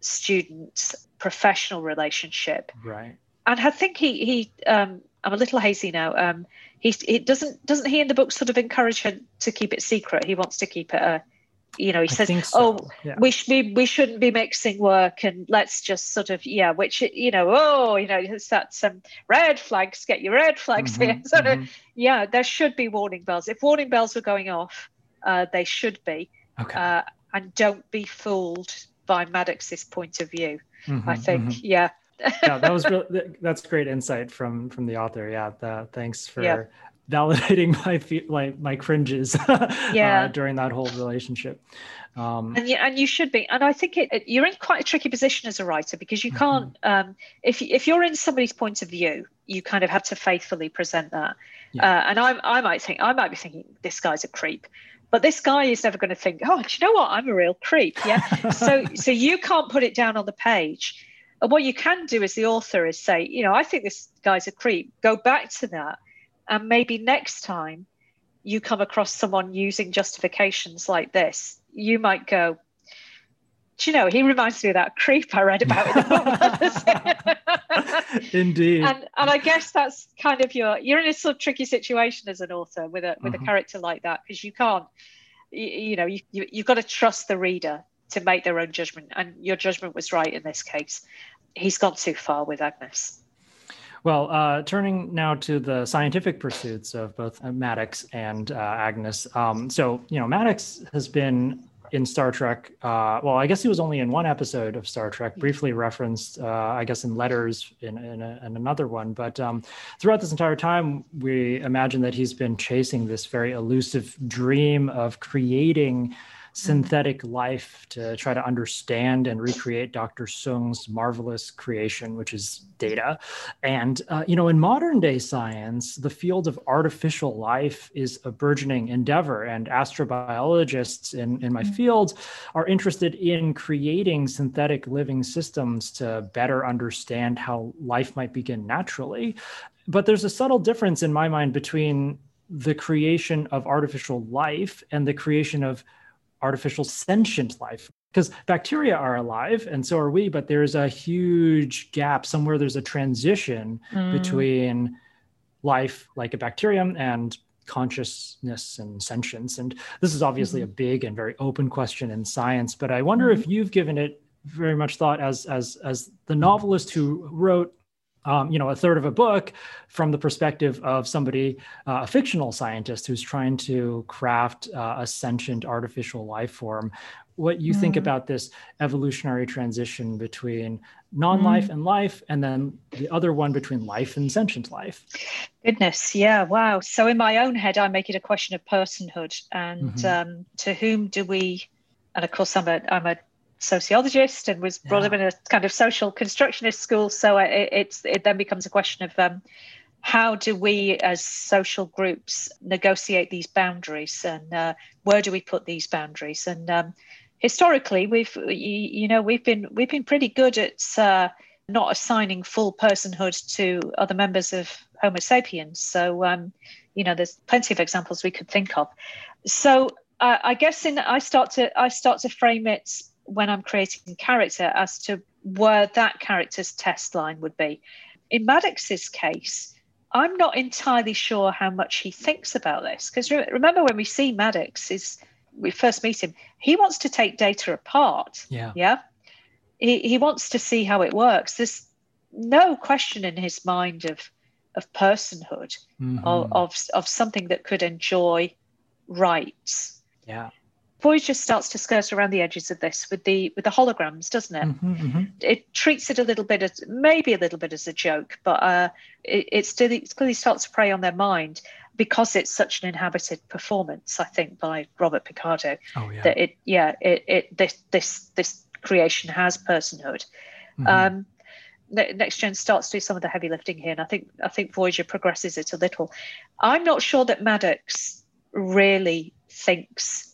student professional relationship. Right. And I think he he um, I'm a little hazy now. Um, he, he doesn't doesn't he in the book sort of encourage her to keep it secret. He wants to keep it a you know he says so. oh yeah. we, sh- we we shouldn't be mixing work and let's just sort of yeah which you know oh you know it's that some red flags get your red flags mm-hmm, <laughs> here sort mm-hmm. of yeah there should be warning bells if warning bells were going off uh, they should be okay. uh, and don't be fooled by maddox's point of view mm-hmm, i think mm-hmm. yeah yeah that was <laughs> really that's great insight from from the author yeah the, thanks for yeah. Validating <laughs> my like my cringes <laughs> uh, yeah uh, during that whole relationship um, and, you, and you should be and i think it, it, you're in quite a tricky position as a writer because you can't mm-hmm. um, if, if you're in somebody's point of view you kind of have to faithfully present that yeah. uh, and I, I might think i might be thinking this guy's a creep but this guy is never going to think oh do you know what i'm a real creep yeah <laughs> so so you can't put it down on the page and what you can do as the author is say, you know, I think this guy's a creep. Go back to that. And maybe next time you come across someone using justifications like this, you might go, do you know, he reminds me of that creep I read about in the podcast? <laughs> Indeed. And and I guess that's kind of your you're in a sort of tricky situation as an author with a with uh-huh. a character like that because you can't you, you know you, you you've got to trust the reader to make their own judgment. And your judgment was right in this case. He's gone too far with Agnes. Well, uh, turning now to the scientific pursuits of both Maddox and uh, Agnes. Um, so, you know, Maddox has been in Star Trek. Uh, well, I guess he was only in one episode of Star Trek, briefly referenced, uh, I guess, in letters in, in, a, in another one. But um, throughout this entire time, we imagine that he's been chasing this very elusive dream of creating synthetic life to try to understand and recreate Dr. Soong's marvelous creation, which is data. And, uh, you know, in modern day science, the field of artificial life is a burgeoning endeavor, and astrobiologists in, in my mm-hmm. field are interested in creating synthetic living systems to better understand how life might begin naturally. But there's a subtle difference in my mind between the creation of artificial life and the creation of artificial sentient life because bacteria are alive and so are we but there's a huge gap somewhere there's a transition mm. between life like a bacterium and consciousness and sentience and this is obviously mm-hmm. a big and very open question in science but i wonder mm-hmm. if you've given it very much thought as as as the novelist who wrote um, you know, a third of a book from the perspective of somebody, uh, a fictional scientist who's trying to craft uh, a sentient artificial life form. What you mm. think about this evolutionary transition between non-life mm. and life, and then the other one between life and sentient life? Goodness, yeah, wow. So in my own head, I make it a question of personhood, and mm-hmm. um, to whom do we? And of course, I'm a I'm a sociologist and was brought yeah. up in a kind of social constructionist school. So it, it's it then becomes a question of um, how do we as social groups negotiate these boundaries and uh, where do we put these boundaries? And um, historically, we've you, you, know we've been we've been pretty good at uh, not assigning full personhood to other members of Homo sapiens. So um, you know there's plenty of examples we could think of. So uh, I guess in I start to I start to frame it when I'm creating character as to where that character's test line would be. In Maddox's case, I'm not entirely sure how much he thinks about this because re- remember when we see Maddox is we first meet him, he wants to take data apart. Yeah. Yeah. He he wants to see how it works. There's no question in his mind of of personhood, mm-hmm. of, of of something that could enjoy rights. Yeah. Voyager starts to skirt around the edges of this with the with the holograms, doesn't it? Mm-hmm, mm-hmm. It treats it a little bit as maybe a little bit as a joke, but uh, it, it still it clearly starts to prey on their mind because it's such an inhabited performance. I think by Robert Picardo. Oh yeah. That it yeah it, it this this this creation has personhood. Mm-hmm. Um, next gen starts to do some of the heavy lifting here and i think i think voyager progresses it a little i'm not sure that maddox really thinks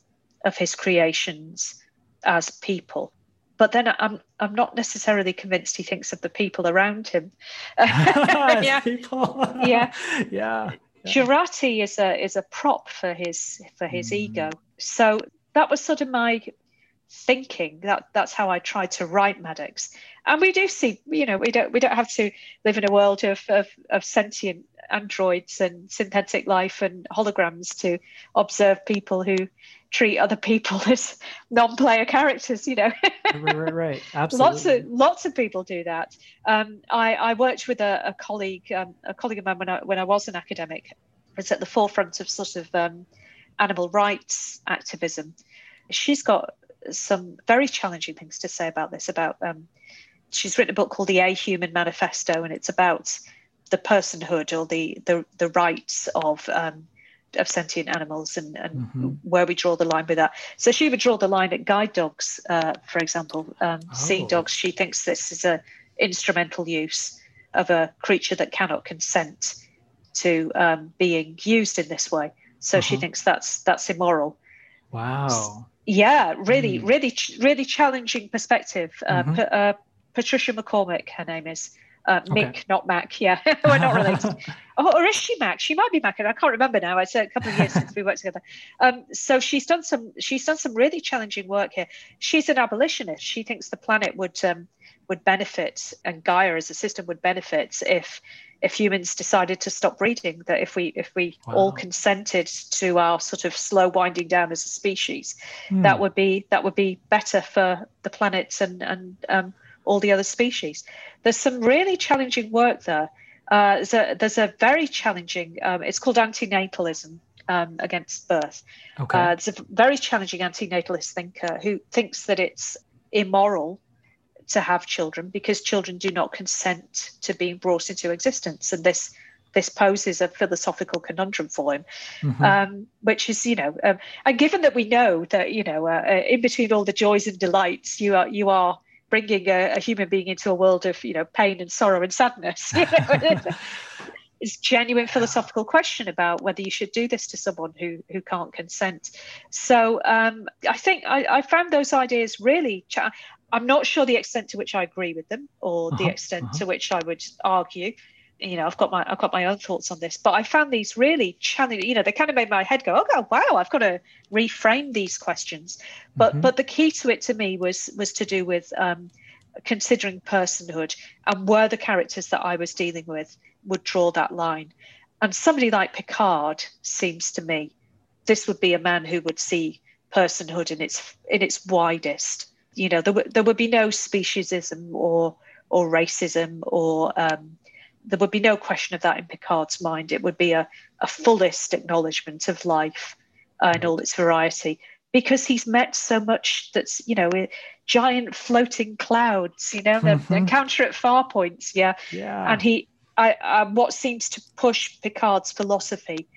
of his creations as people. But then I'm I'm not necessarily convinced he thinks of the people around him. <laughs> <laughs> yeah. people. <laughs> yeah. yeah. Jurati is a is a prop for his for his mm. ego. So that was sort of my thinking. That that's how I tried to write Maddox. And we do see, you know, we don't we don't have to live in a world of of, of sentient androids and synthetic life and holograms to observe people who treat other people <laughs> as non-player characters you know. Right right right absolutely <laughs> lots of lots of people do that. Um, I, I worked with a, a colleague um, a colleague of mine when I, when I was an academic. Was at the forefront of sort of um, animal rights activism. She's got some very challenging things to say about this about um, she's written a book called the Ahuman Manifesto and it's about the personhood or the the, the rights of um, of sentient animals and, and mm-hmm. where we draw the line with that. So she would draw the line at guide dogs, uh, for example, um, oh. seeing dogs. She thinks this is a instrumental use of a creature that cannot consent to um, being used in this way. So uh-huh. she thinks that's that's immoral. Wow. Yeah, really, mm. really, really challenging perspective. Uh, mm-hmm. Uh, Patricia McCormick, her name is. Uh, Mick, okay. not Mac. Yeah, <laughs> we're not related. <laughs> oh, or is she Mac? She might be Mac. I can't remember now. It's a couple of years since we worked together. Um, so she's done some. She's done some really challenging work here. She's an abolitionist. She thinks the planet would um, would benefit, and Gaia as a system would benefit if if humans decided to stop breeding. That if we if we wow. all consented to our sort of slow winding down as a species, hmm. that would be that would be better for the planet and and um, all the other species. There's some really challenging work there. Uh, there's, a, there's a very challenging, um, it's called antinatalism um, against birth. Okay. Uh, there's a very challenging antinatalist thinker who thinks that it's immoral to have children because children do not consent to being brought into existence. And this this poses a philosophical conundrum for him, mm-hmm. um, which is, you know, um, and given that we know that, you know, uh, uh in between all the joys and delights, you are you are bringing a, a, human being into a world of you know pain and sorrow and sadness. <laughs> it's genuine philosophical question about whether you should do this to someone who who can't consent. So um, I think I, I, found those ideas really. Cha- I'm not sure the extent to which I agree with them or the uh-huh, extent uh-huh. to which I would argue you know, I've got my I've got my own thoughts on this, but I found these really challenging. You know, they kind of made my head go, "Oh, wow, I've got to reframe these questions." But mm-hmm. but the key to it to me was was to do with um, considering personhood and where the characters that I was dealing with would draw that line. And somebody like Picard seems to me this would be a man who would see personhood in its in its widest. You know, there, w- there would be no speciesism or or racism or um, there would be no question of that in Picard's mind. It would be a, a fullest acknowledgement of life uh, in all its variety because he's met so much that's, you know, giant floating clouds, you know, mm-hmm. they encounter at far points. Yeah. Yeah. And he, I, I, what seems to push Picard's philosophy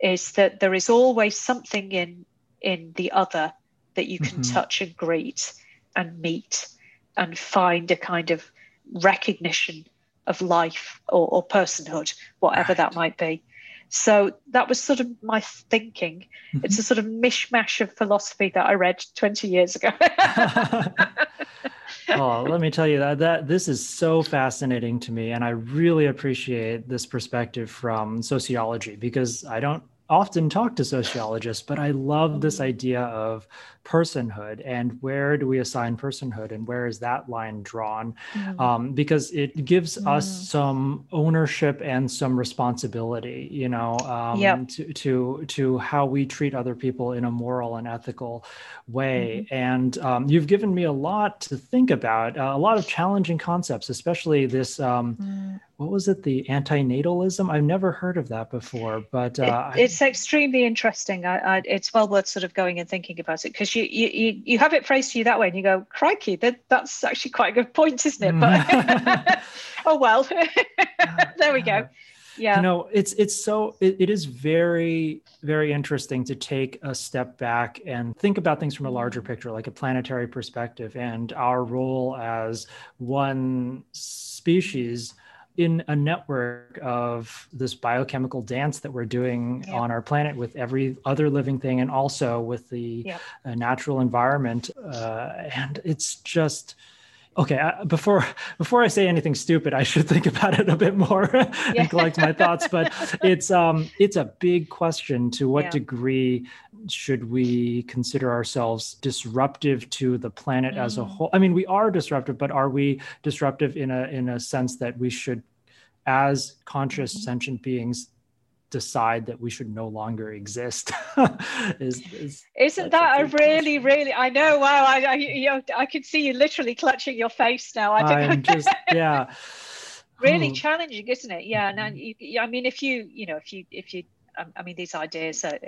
is that there is always something in in the other that you can mm-hmm. touch and greet and meet and find a kind of recognition of life or, or personhood, whatever right. that might be. So that was sort of my thinking. Mm-hmm. It's a sort of mishmash of philosophy that I read 20 years ago. <laughs> oh, let me tell you that that this is so fascinating to me and I really appreciate this perspective from sociology because I don't often talk to sociologists, but I love this idea of personhood and where do we assign personhood and where is that line drawn mm. um, because it gives mm. us some ownership and some responsibility you know um, yep. to, to to how we treat other people in a moral and ethical way mm-hmm. and um, you've given me a lot to think about uh, a lot of challenging concepts especially this um, mm. what was it the antinatalism i've never heard of that before but uh, it, it's extremely interesting I, I, it's well worth sort of going and thinking about it because you, you you have it phrased to you that way and you go crikey that, that's actually quite a good point isn't it? But mm. <laughs> oh well. <laughs> <laughs> There we go. Yeah. You know it's it's so it, it is very very interesting to take a step back and think about things from a larger mm. picture like a planetary perspective and our role as one species in a network of this biochemical dance that we're doing yeah. on our planet with every other living thing and also with the yeah. uh, natural environment uh, and it's just okay uh, before before i say anything stupid i should think about it a bit more <laughs> yeah. and collect my thoughts but it's um it's a big question to what degree should we consider ourselves disruptive to the planet mm. as a mm. whole? I mean, we are disruptive, but are we disruptive in a in a sense that we should, as conscious mm-hmm. sentient beings, decide that we should no longer exist <laughs> is, is isn't that a really question. really i know wow i I, you know, I can see you literally clutching your face now i am just <laughs> yeah really oh. challenging isn't it yeah now you, i mean if you you know if you if you i mean these ideas are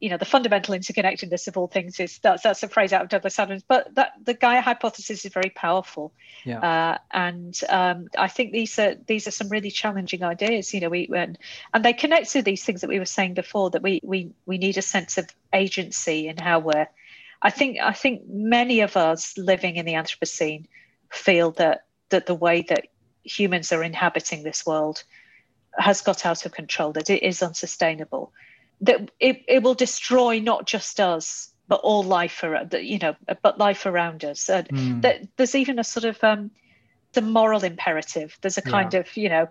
you know the fundamental interconnectedness of all things is that's that's a phrase out of Douglas Adams, but that the Gaia hypothesis is very powerful, yeah. Uh, and um, I think these are these are some really challenging ideas. You know, we and, and they connect to these things that we were saying before that we we we need a sense of agency in how we're. I think I think many of us living in the Anthropocene feel that that the way that humans are inhabiting this world has got out of control, that it is unsustainable that it, it will destroy not just us but all life around you know but life around us and mm. that there's even a sort of um the moral imperative there's a kind yeah. of you know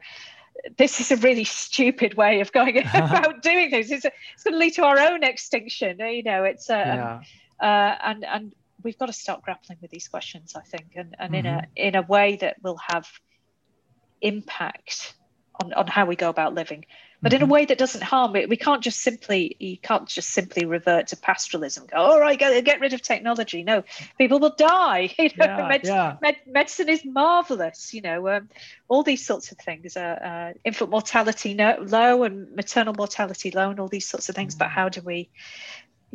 this is a really stupid way of going <laughs> <laughs> about doing things it's, it's going to lead to our own extinction you know it's uh, yeah. uh, and and we've got to start grappling with these questions i think and, and mm-hmm. in a mm-hmm. in a way that will have impact on, on how we go about living but mm-hmm. in a mm-hmm. way that doesn't harm it. We can't just simply you can't just simply revert to pastoralism. Go, all right, get, get rid of technology. No, people will die. <laughs> You know, yeah, med- yeah. Med- medicine is marvelous. You know, um, all these sorts of things. Uh, uh, infant mortality no, low and maternal mortality low, and all these sorts of things. Mm-hmm. But how do we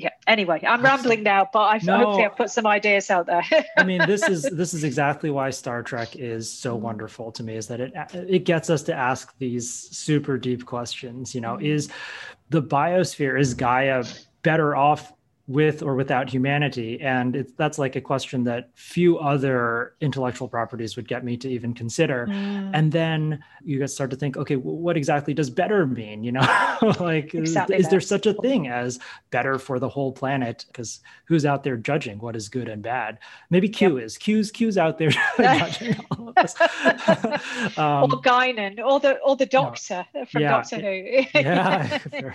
yeah anyway i'm rambling now but i no, hopefully i've put some ideas out there <laughs> i mean this is this is exactly why star trek is so mm-hmm. wonderful to me is that it it gets us to ask these super deep questions you know mm-hmm. is the biosphere is gaia better off with or without humanity. And it's that's like a question that few other intellectual properties would get me to even consider. Mm. and then you guys start to think okay what exactly does better mean? You know <laughs> like exactly is, is, there such a thing as better for the whole planet? Because who's out there judging what is good and bad? Maybe q yep. is. Q's q's out there <laughs> judging <laughs> all of us. Um, or Guinan or the or the doctor from yeah, doctor who yeah very,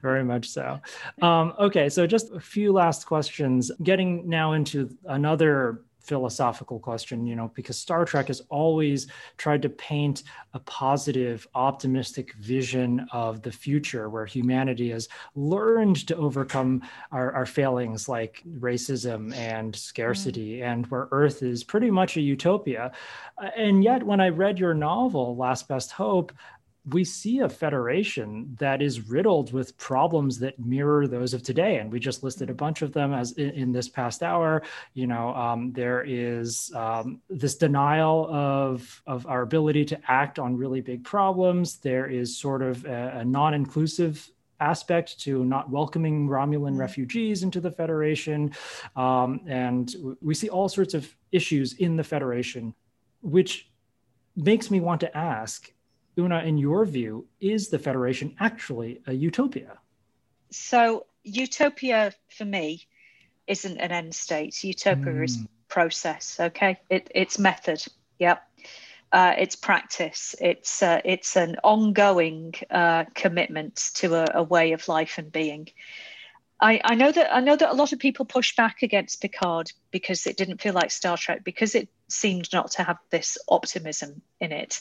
very, much so. Um, okay so just few last questions, getting now into another philosophical question, you know, because Star Trek has always tried to paint a positive, optimistic vision of the future where humanity has learned to overcome our, our failings like racism and scarcity, mm. and where Earth is pretty much a utopia. And yet, when I read your novel, Last Best Hope, we see a federation that is riddled with problems that mirror those of today and we just listed a bunch of them as in, in this past hour you know um, there is um, this denial of of our ability to act on really big problems there is sort of a, a non-inclusive aspect to not welcoming Romulan mm-hmm. refugees into the Federation. Um, and we see all sorts of issues in the Federation, which makes me want to ask Una, in your view, is the Federation actually a utopia? So, utopia for me isn't an end state. Utopia mm. is process. Okay, it, it's method. Yep. Uh, it's practice. It's uh, it's an ongoing uh, commitment to a, a, way of life and being. I, I know that I know that a lot of people push back against Picard because it didn't feel like Star Trek because it seemed not to have this optimism in it.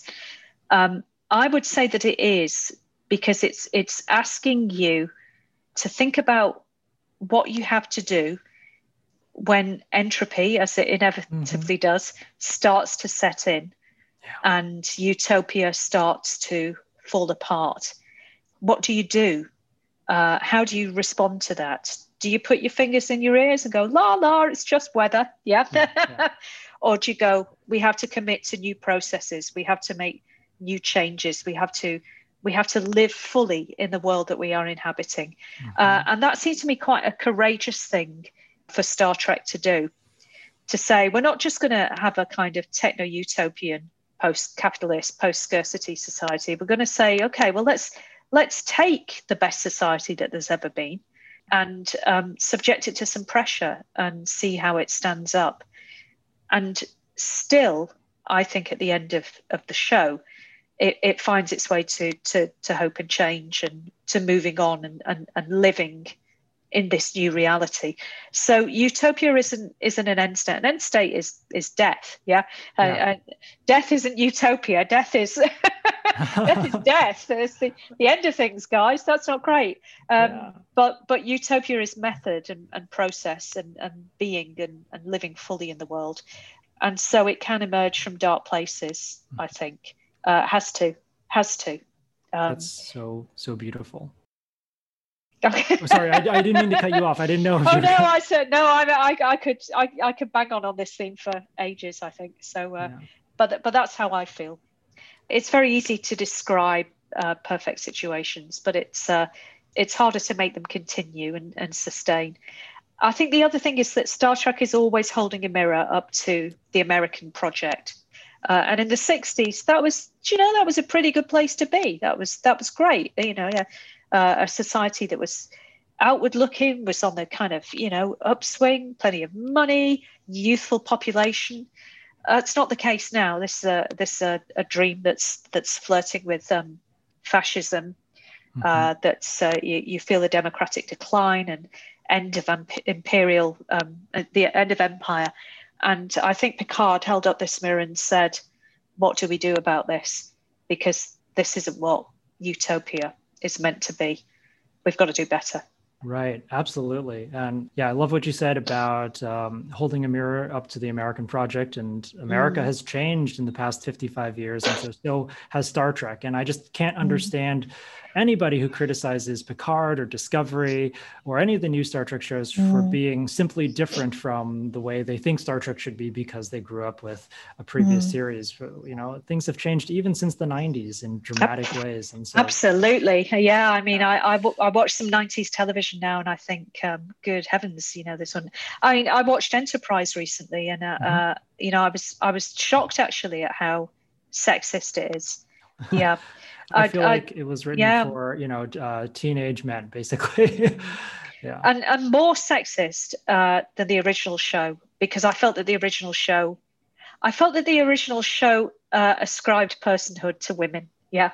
Um, I would say that it is because it's it's asking you to think about what you have to do when entropy, as it inevitably mm-hmm. does, starts to set in yeah. and utopia starts to fall apart. What do you do? Uh, how do you respond to that? Do you put your fingers in your ears and go, la la, it's just weather? Yeah. yeah, yeah. <laughs> or do you go, we have to commit to new processes? We have to make new changes. We have to we have to live fully in the world that we are inhabiting, mm-hmm. uh, and that seems to me quite a courageous thing for Star Trek to do. To say we're not just going to have a kind of techno utopian post-capitalist, post-scarcity society. We're going to say, okay, well let's let's take the best society that there's ever been and um, subject it to some pressure and see how it stands up. And still, I think at the end of, of the show, it, it finds its way to, to to hope and change and to moving on and, and, and living in this new reality. So utopia isn't isn't an end state. An end state is is death. Yeah, uh, yeah. Uh, death isn't utopia. Death is <laughs> death is <laughs> death. It's the, the end of things, guys. That's not great. Um, yeah. But but utopia is method and, and process and, and being and, and living fully in the world, and so it can emerge from dark places. I think uh, has to has to. Um, That's so so beautiful. Okay. oh, sorry, I, I, didn't mean to cut you off. I didn't know. <laughs> oh no, I said no. I, I, I could I, I could bang on on this theme for ages. I think so. Uh, yeah. But but that's how I feel. It's very easy to describe uh, perfect situations, but it's uh, it's harder to make them continue and, and sustain. I think the other thing is that Star Trek is always holding a mirror up to the American project. Uh, and in the 60s, that was, you know, that was a pretty good place to be. That was that was great. You know, yeah uh, a society that was outward looking, was on the kind of, you know, upswing, plenty of money, youthful population. Uh, it's not the case now. This is a, this a, a dream that's that's flirting with um, fascism. Mm-hmm. Uh, that's uh, you, you, feel a democratic decline and end of um, imperial um, the end of empire. And I think Picard held up this mirror and said, "What do we do about this? Because this isn't what utopia is meant to be. We've got to do better. Right, absolutely. And yeah, I love what you said about um, holding a mirror up to the American project. And America mm. has changed in the past 55 years, and so so has Star Trek. And I just can't mm. understand anybody who criticizes Picard or Discovery or any of the new Star Trek shows mm. for being simply different from the way they think Star Trek should be because they grew up with a previous mm. series. You know, things have changed even since the 90s in dramatic ways. And so, absolutely, yeah. I mean, I I, I watch some 90s television now, and I think, um, good heavens, you know, this one. I mean, I watched Enterprise recently, and uh, mm. uh, you know, I was I was shocked actually at how sexist it is. Yeah. <laughs> I feel I, like it was written yeah. for you know uh, teenage men, basically. <laughs> yeah, and and more sexist uh, than the original show because I felt that the original show, I felt that the original show uh, ascribed personhood to women. Yeah,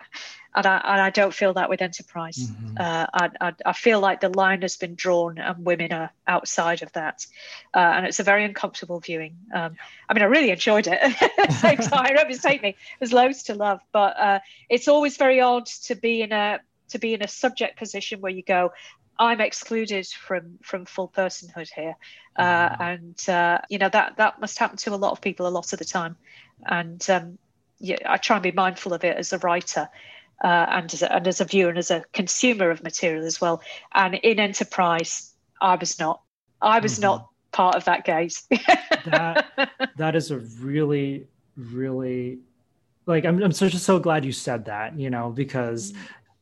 and I, and I don't feel that with Enterprise. Mm-hmm. Uh, I, I, I, feel like the line has been drawn and women are outside of that. Uh, and it's a very uncomfortable viewing. Um, I mean, I really enjoyed it at the same time. I represent me. There's loads to love, but uh, it's always very odd to be in a to be in a subject position where you go, I'm excluded from from full personhood here, uh, mm-hmm. and uh, you know that that must happen to a lot of people a lot of the time, and um, yeah, I try and be mindful of it as a writer uh, and, as a, and as a viewer and as a consumer of material as well. And in enterprise, I was not. I was mm-hmm. not part of that gaze. that <laughs> that is a really, really like I'm I'm so just so glad you said that, you know, because mm-hmm.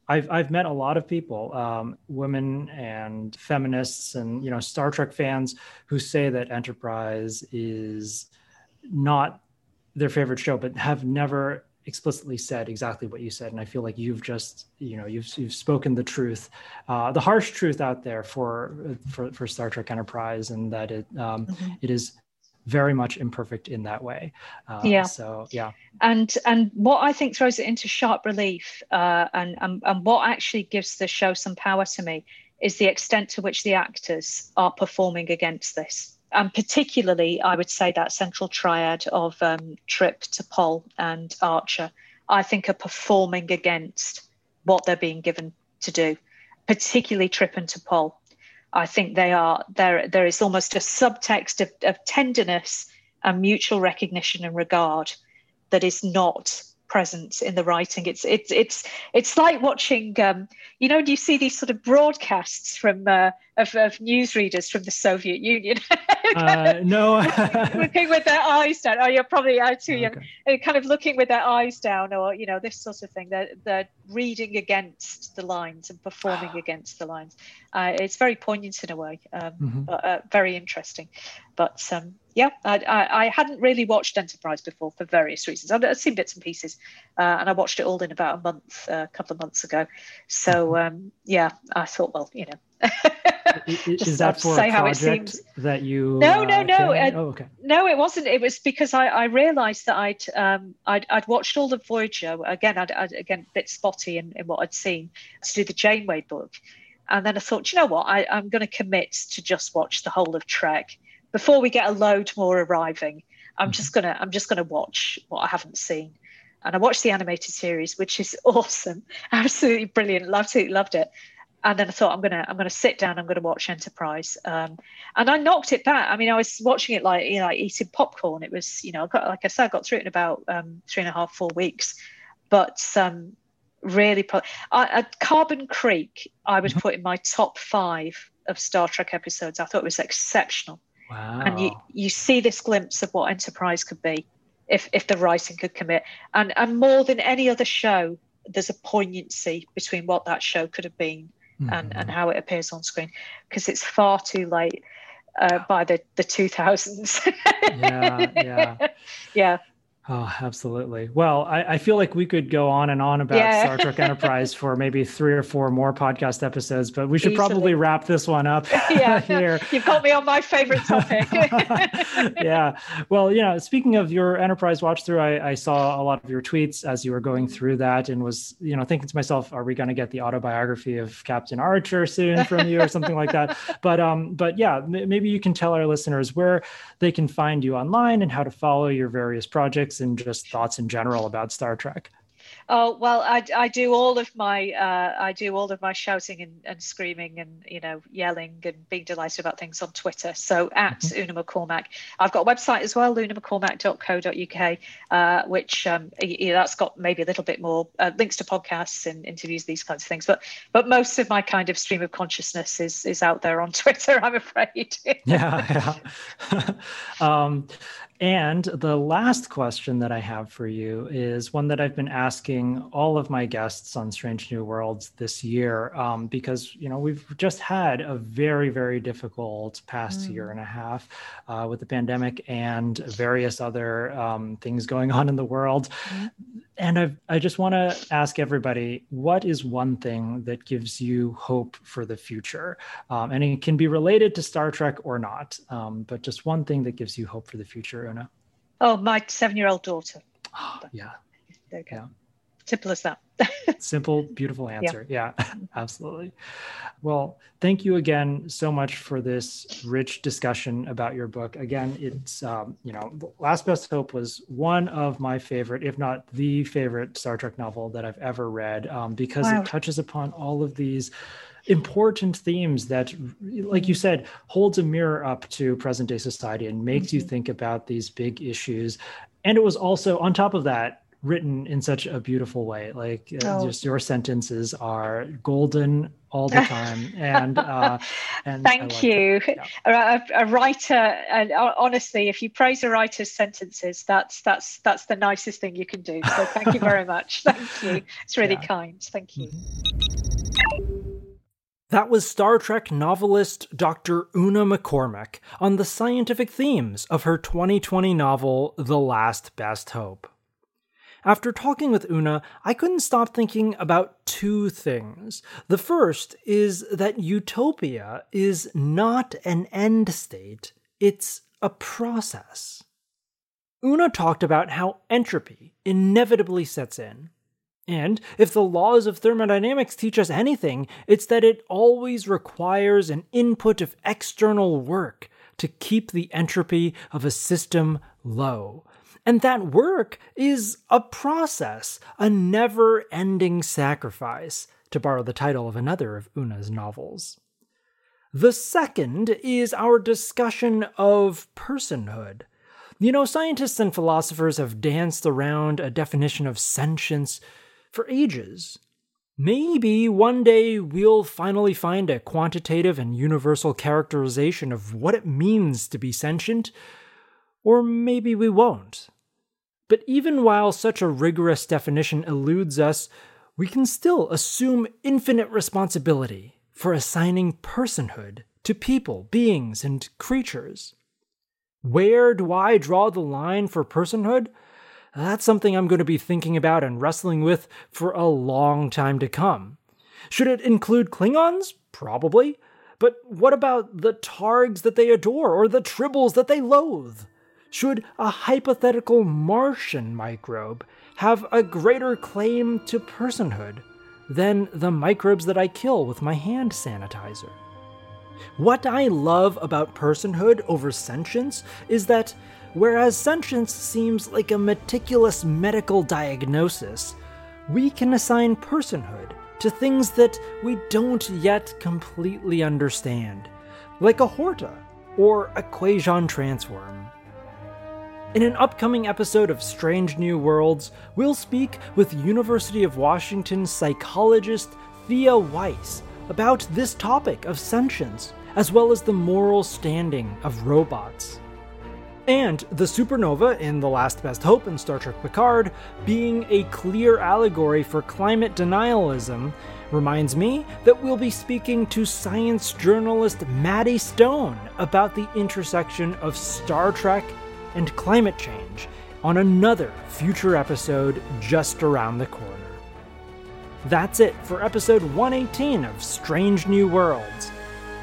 I've I've met a lot of people, um, women and feminists, and you know, Star Trek fans who say that Enterprise is not their favorite show, but have never explicitly said exactly what you said. And i feel like you've just you know you've you've spoken the truth uh, the harsh truth out there for for, for star trek enterprise and that it um, mm-hmm. it is very much imperfect in that way. Uh, yeah. so yeah. And and what i think throws it into sharp relief uh, and, and and what actually gives the show some power to me is the extent to which the actors are performing against this and particularly, I would say that central triad of um, Trip, T'Pol, and Archer, I think are performing against what they're being given to do, particularly Trip and T'Pol. I think they are there. There is almost a subtext of, of tenderness and mutual recognition and regard that is not present in the writing. It's it's it's it's like watching. Um, you know, you see these sort of broadcasts from uh, of, of newsreaders from the Soviet Union. <laughs> uh, no, <laughs> looking with their eyes down. Oh, you're probably out too young. Okay. Kind of looking with their eyes down, or you know, this sort of thing. They're they're reading against the lines and performing against the lines. Uh, it's very poignant in a way, um, mm-hmm. but uh, very interesting. But um, yeah, I, I, I, hadn't really watched Enterprise before for various reasons. I'd, I'd seen bits and pieces, uh, and I watched it all in about a month, uh, a couple of months ago. So mm-hmm. um, yeah, I thought, well, you know. <laughs> is that for a project that you? No, no, uh, no. Uh, oh, okay. No, it wasn't. It was because I, I realised that I'd, um, I'd I'd watched all the Voyager again. I'd, I'd again a bit spotty in, in what I'd seen to do the Janeway book, And then I thought, you know what, I, I'm going to commit to just watch the whole of Trek before we get a load more arriving. I'm mm-hmm. just gonna I'm just gonna watch what I haven't seen. And I watched the animated series, which is <laughs> awesome, absolutely brilliant, absolutely loved it. And then I thought I'm gonna I'm gonna sit down, I'm gonna watch Enterprise, um, and I knocked it back. I mean, I was watching it like you know, like eating popcorn. It was you know, got, like I said, I got through it in about um, three and a half, four weeks. But um, really, pro- I, Carbon Creek, I would mm-hmm. put in my top five of Star Trek episodes. I thought it was exceptional. Wow. And you, you see this glimpse of what Enterprise could be if, if the writing could commit. And, and more than any other show, there's a poignancy between what that show could have been mm-hmm. and, and how it appears on screen because it's far too late uh, by the, the 2000s. yeah, yeah. <laughs> Yeah. Oh, absolutely. Well, I, I, feel like we could go on and on about yeah. Star Trek <laughs> Enterprise for maybe three or four more podcast episodes, but we should Easily. probably wrap this one up <laughs> yeah, <laughs> here. You've got me on my favorite topic. yeah. Well, you know, speaking of your Enterprise watch through, I, I, saw a lot of your tweets as you were going through that and was, you know, thinking to myself, are we going to get the autobiography of Captain Archer soon from you or something like that? But, um, but yeah, m- maybe you can tell our listeners where they can find you online and how to follow your various projects and just thoughts in general about Star Trek? Oh well, I, I do all of my uh, I do all of my shouting and, and screaming and you know yelling and being delighted about things on Twitter. So at mm-hmm. Una McCormack, I've got a website as well, unamccormack.co.uk, uh, which um, you know, that's got maybe a little bit more uh, links to podcasts and interviews, these kinds of things. But but most of my kind of stream of consciousness is is out there on <laughs> Twitter. I'm afraid. yeah, yeah. <laughs> um, and the last question that I have for you is one that I've been asking all of my guests on Strange New Worlds this year, um, because you know we've just had a very, very difficult past mm. year and a half uh, with the pandemic and various other um, things going on in the world. Mm. And I, I just want to ask everybody, what is one thing that gives you hope for the future? Um, and it can be related to Star Trek or not, um, but just one thing that gives you hope for the future. Oh, my seven-year-old daughter. Oh, <gasps> yeah. There you go. Yeah. Simple as that. <laughs> Simple, beautiful answer. Yeah. yeah, <laughs> absolutely. Well, thank you again so much for this rich discussion about your book. Again, it's, um, you know, Last Best Hope was one of my favorite, if not the favorite Star Trek novel that I've ever read um, because wow. it touches upon all of these important themes that like you said holds a mirror up to present day society and makes mm-hmm. you think about these big issues and it was also on top of that written in such a beautiful way like uh, oh. just your sentences are golden all the <laughs> time and uh and thank you yeah. a, a, writer and uh, honestly if you praise a writer's sentences that's that's that's the nicest thing you can do so thank you very <laughs> much thank you it's really yeah. kind thank you mm-hmm. That was Star Trek novelist Dr. Una McCormack on the scientific themes of her 2020 novel, The Last Best Hope. After talking with Una, I couldn't stop thinking about two things. The first is that utopia is not an end state, it's a process. Una talked about how entropy inevitably sets in, and if the laws of thermodynamics teach us anything, it's that it always requires an input of external work to keep the entropy of a system low. And that work is a process, a never ending sacrifice, to borrow the title of another of Una's novels. The second is our discussion of personhood. You know, scientists and philosophers have danced around a definition of sentience for ages. Maybe one day we'll finally find a quantitative and universal characterization of what it means to be sentient, or maybe we won't. But even while such a rigorous definition eludes us, we can still assume infinite responsibility for assigning personhood to people, beings, and creatures. Where do I draw the line for personhood? That's something I'm going to be thinking about and wrestling with for a long time to come. Should it include Klingons? Probably. But what about the Targs that they adore or the Tribbles that they loathe? Should a hypothetical Martian microbe have a greater claim to personhood? than the microbes that I kill with my hand sanitizer. What I love about personhood over sentience is that whereas sentience seems like a meticulous medical diagnosis, we can assign personhood to things that we don't yet completely understand, like a horta or a Quajon transworm. In an upcoming episode of Strange New Worlds, we'll speak with University of Washington psychologist Thea Weiss about this topic of sentience, as well as the moral standing of robots. And the supernova in The Last Best Hope in Star Trek Picard being a clear allegory for climate denialism reminds me that we'll be speaking to science journalist Maddie Stone about the intersection of Star Trek and climate change on another future episode just around the corner. That's it for episode 118 of Strange New Worlds.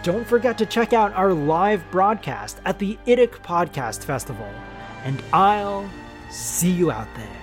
Don't forget to check out our live broadcast at the IDIC Podcast Festival, and I'll see you out there.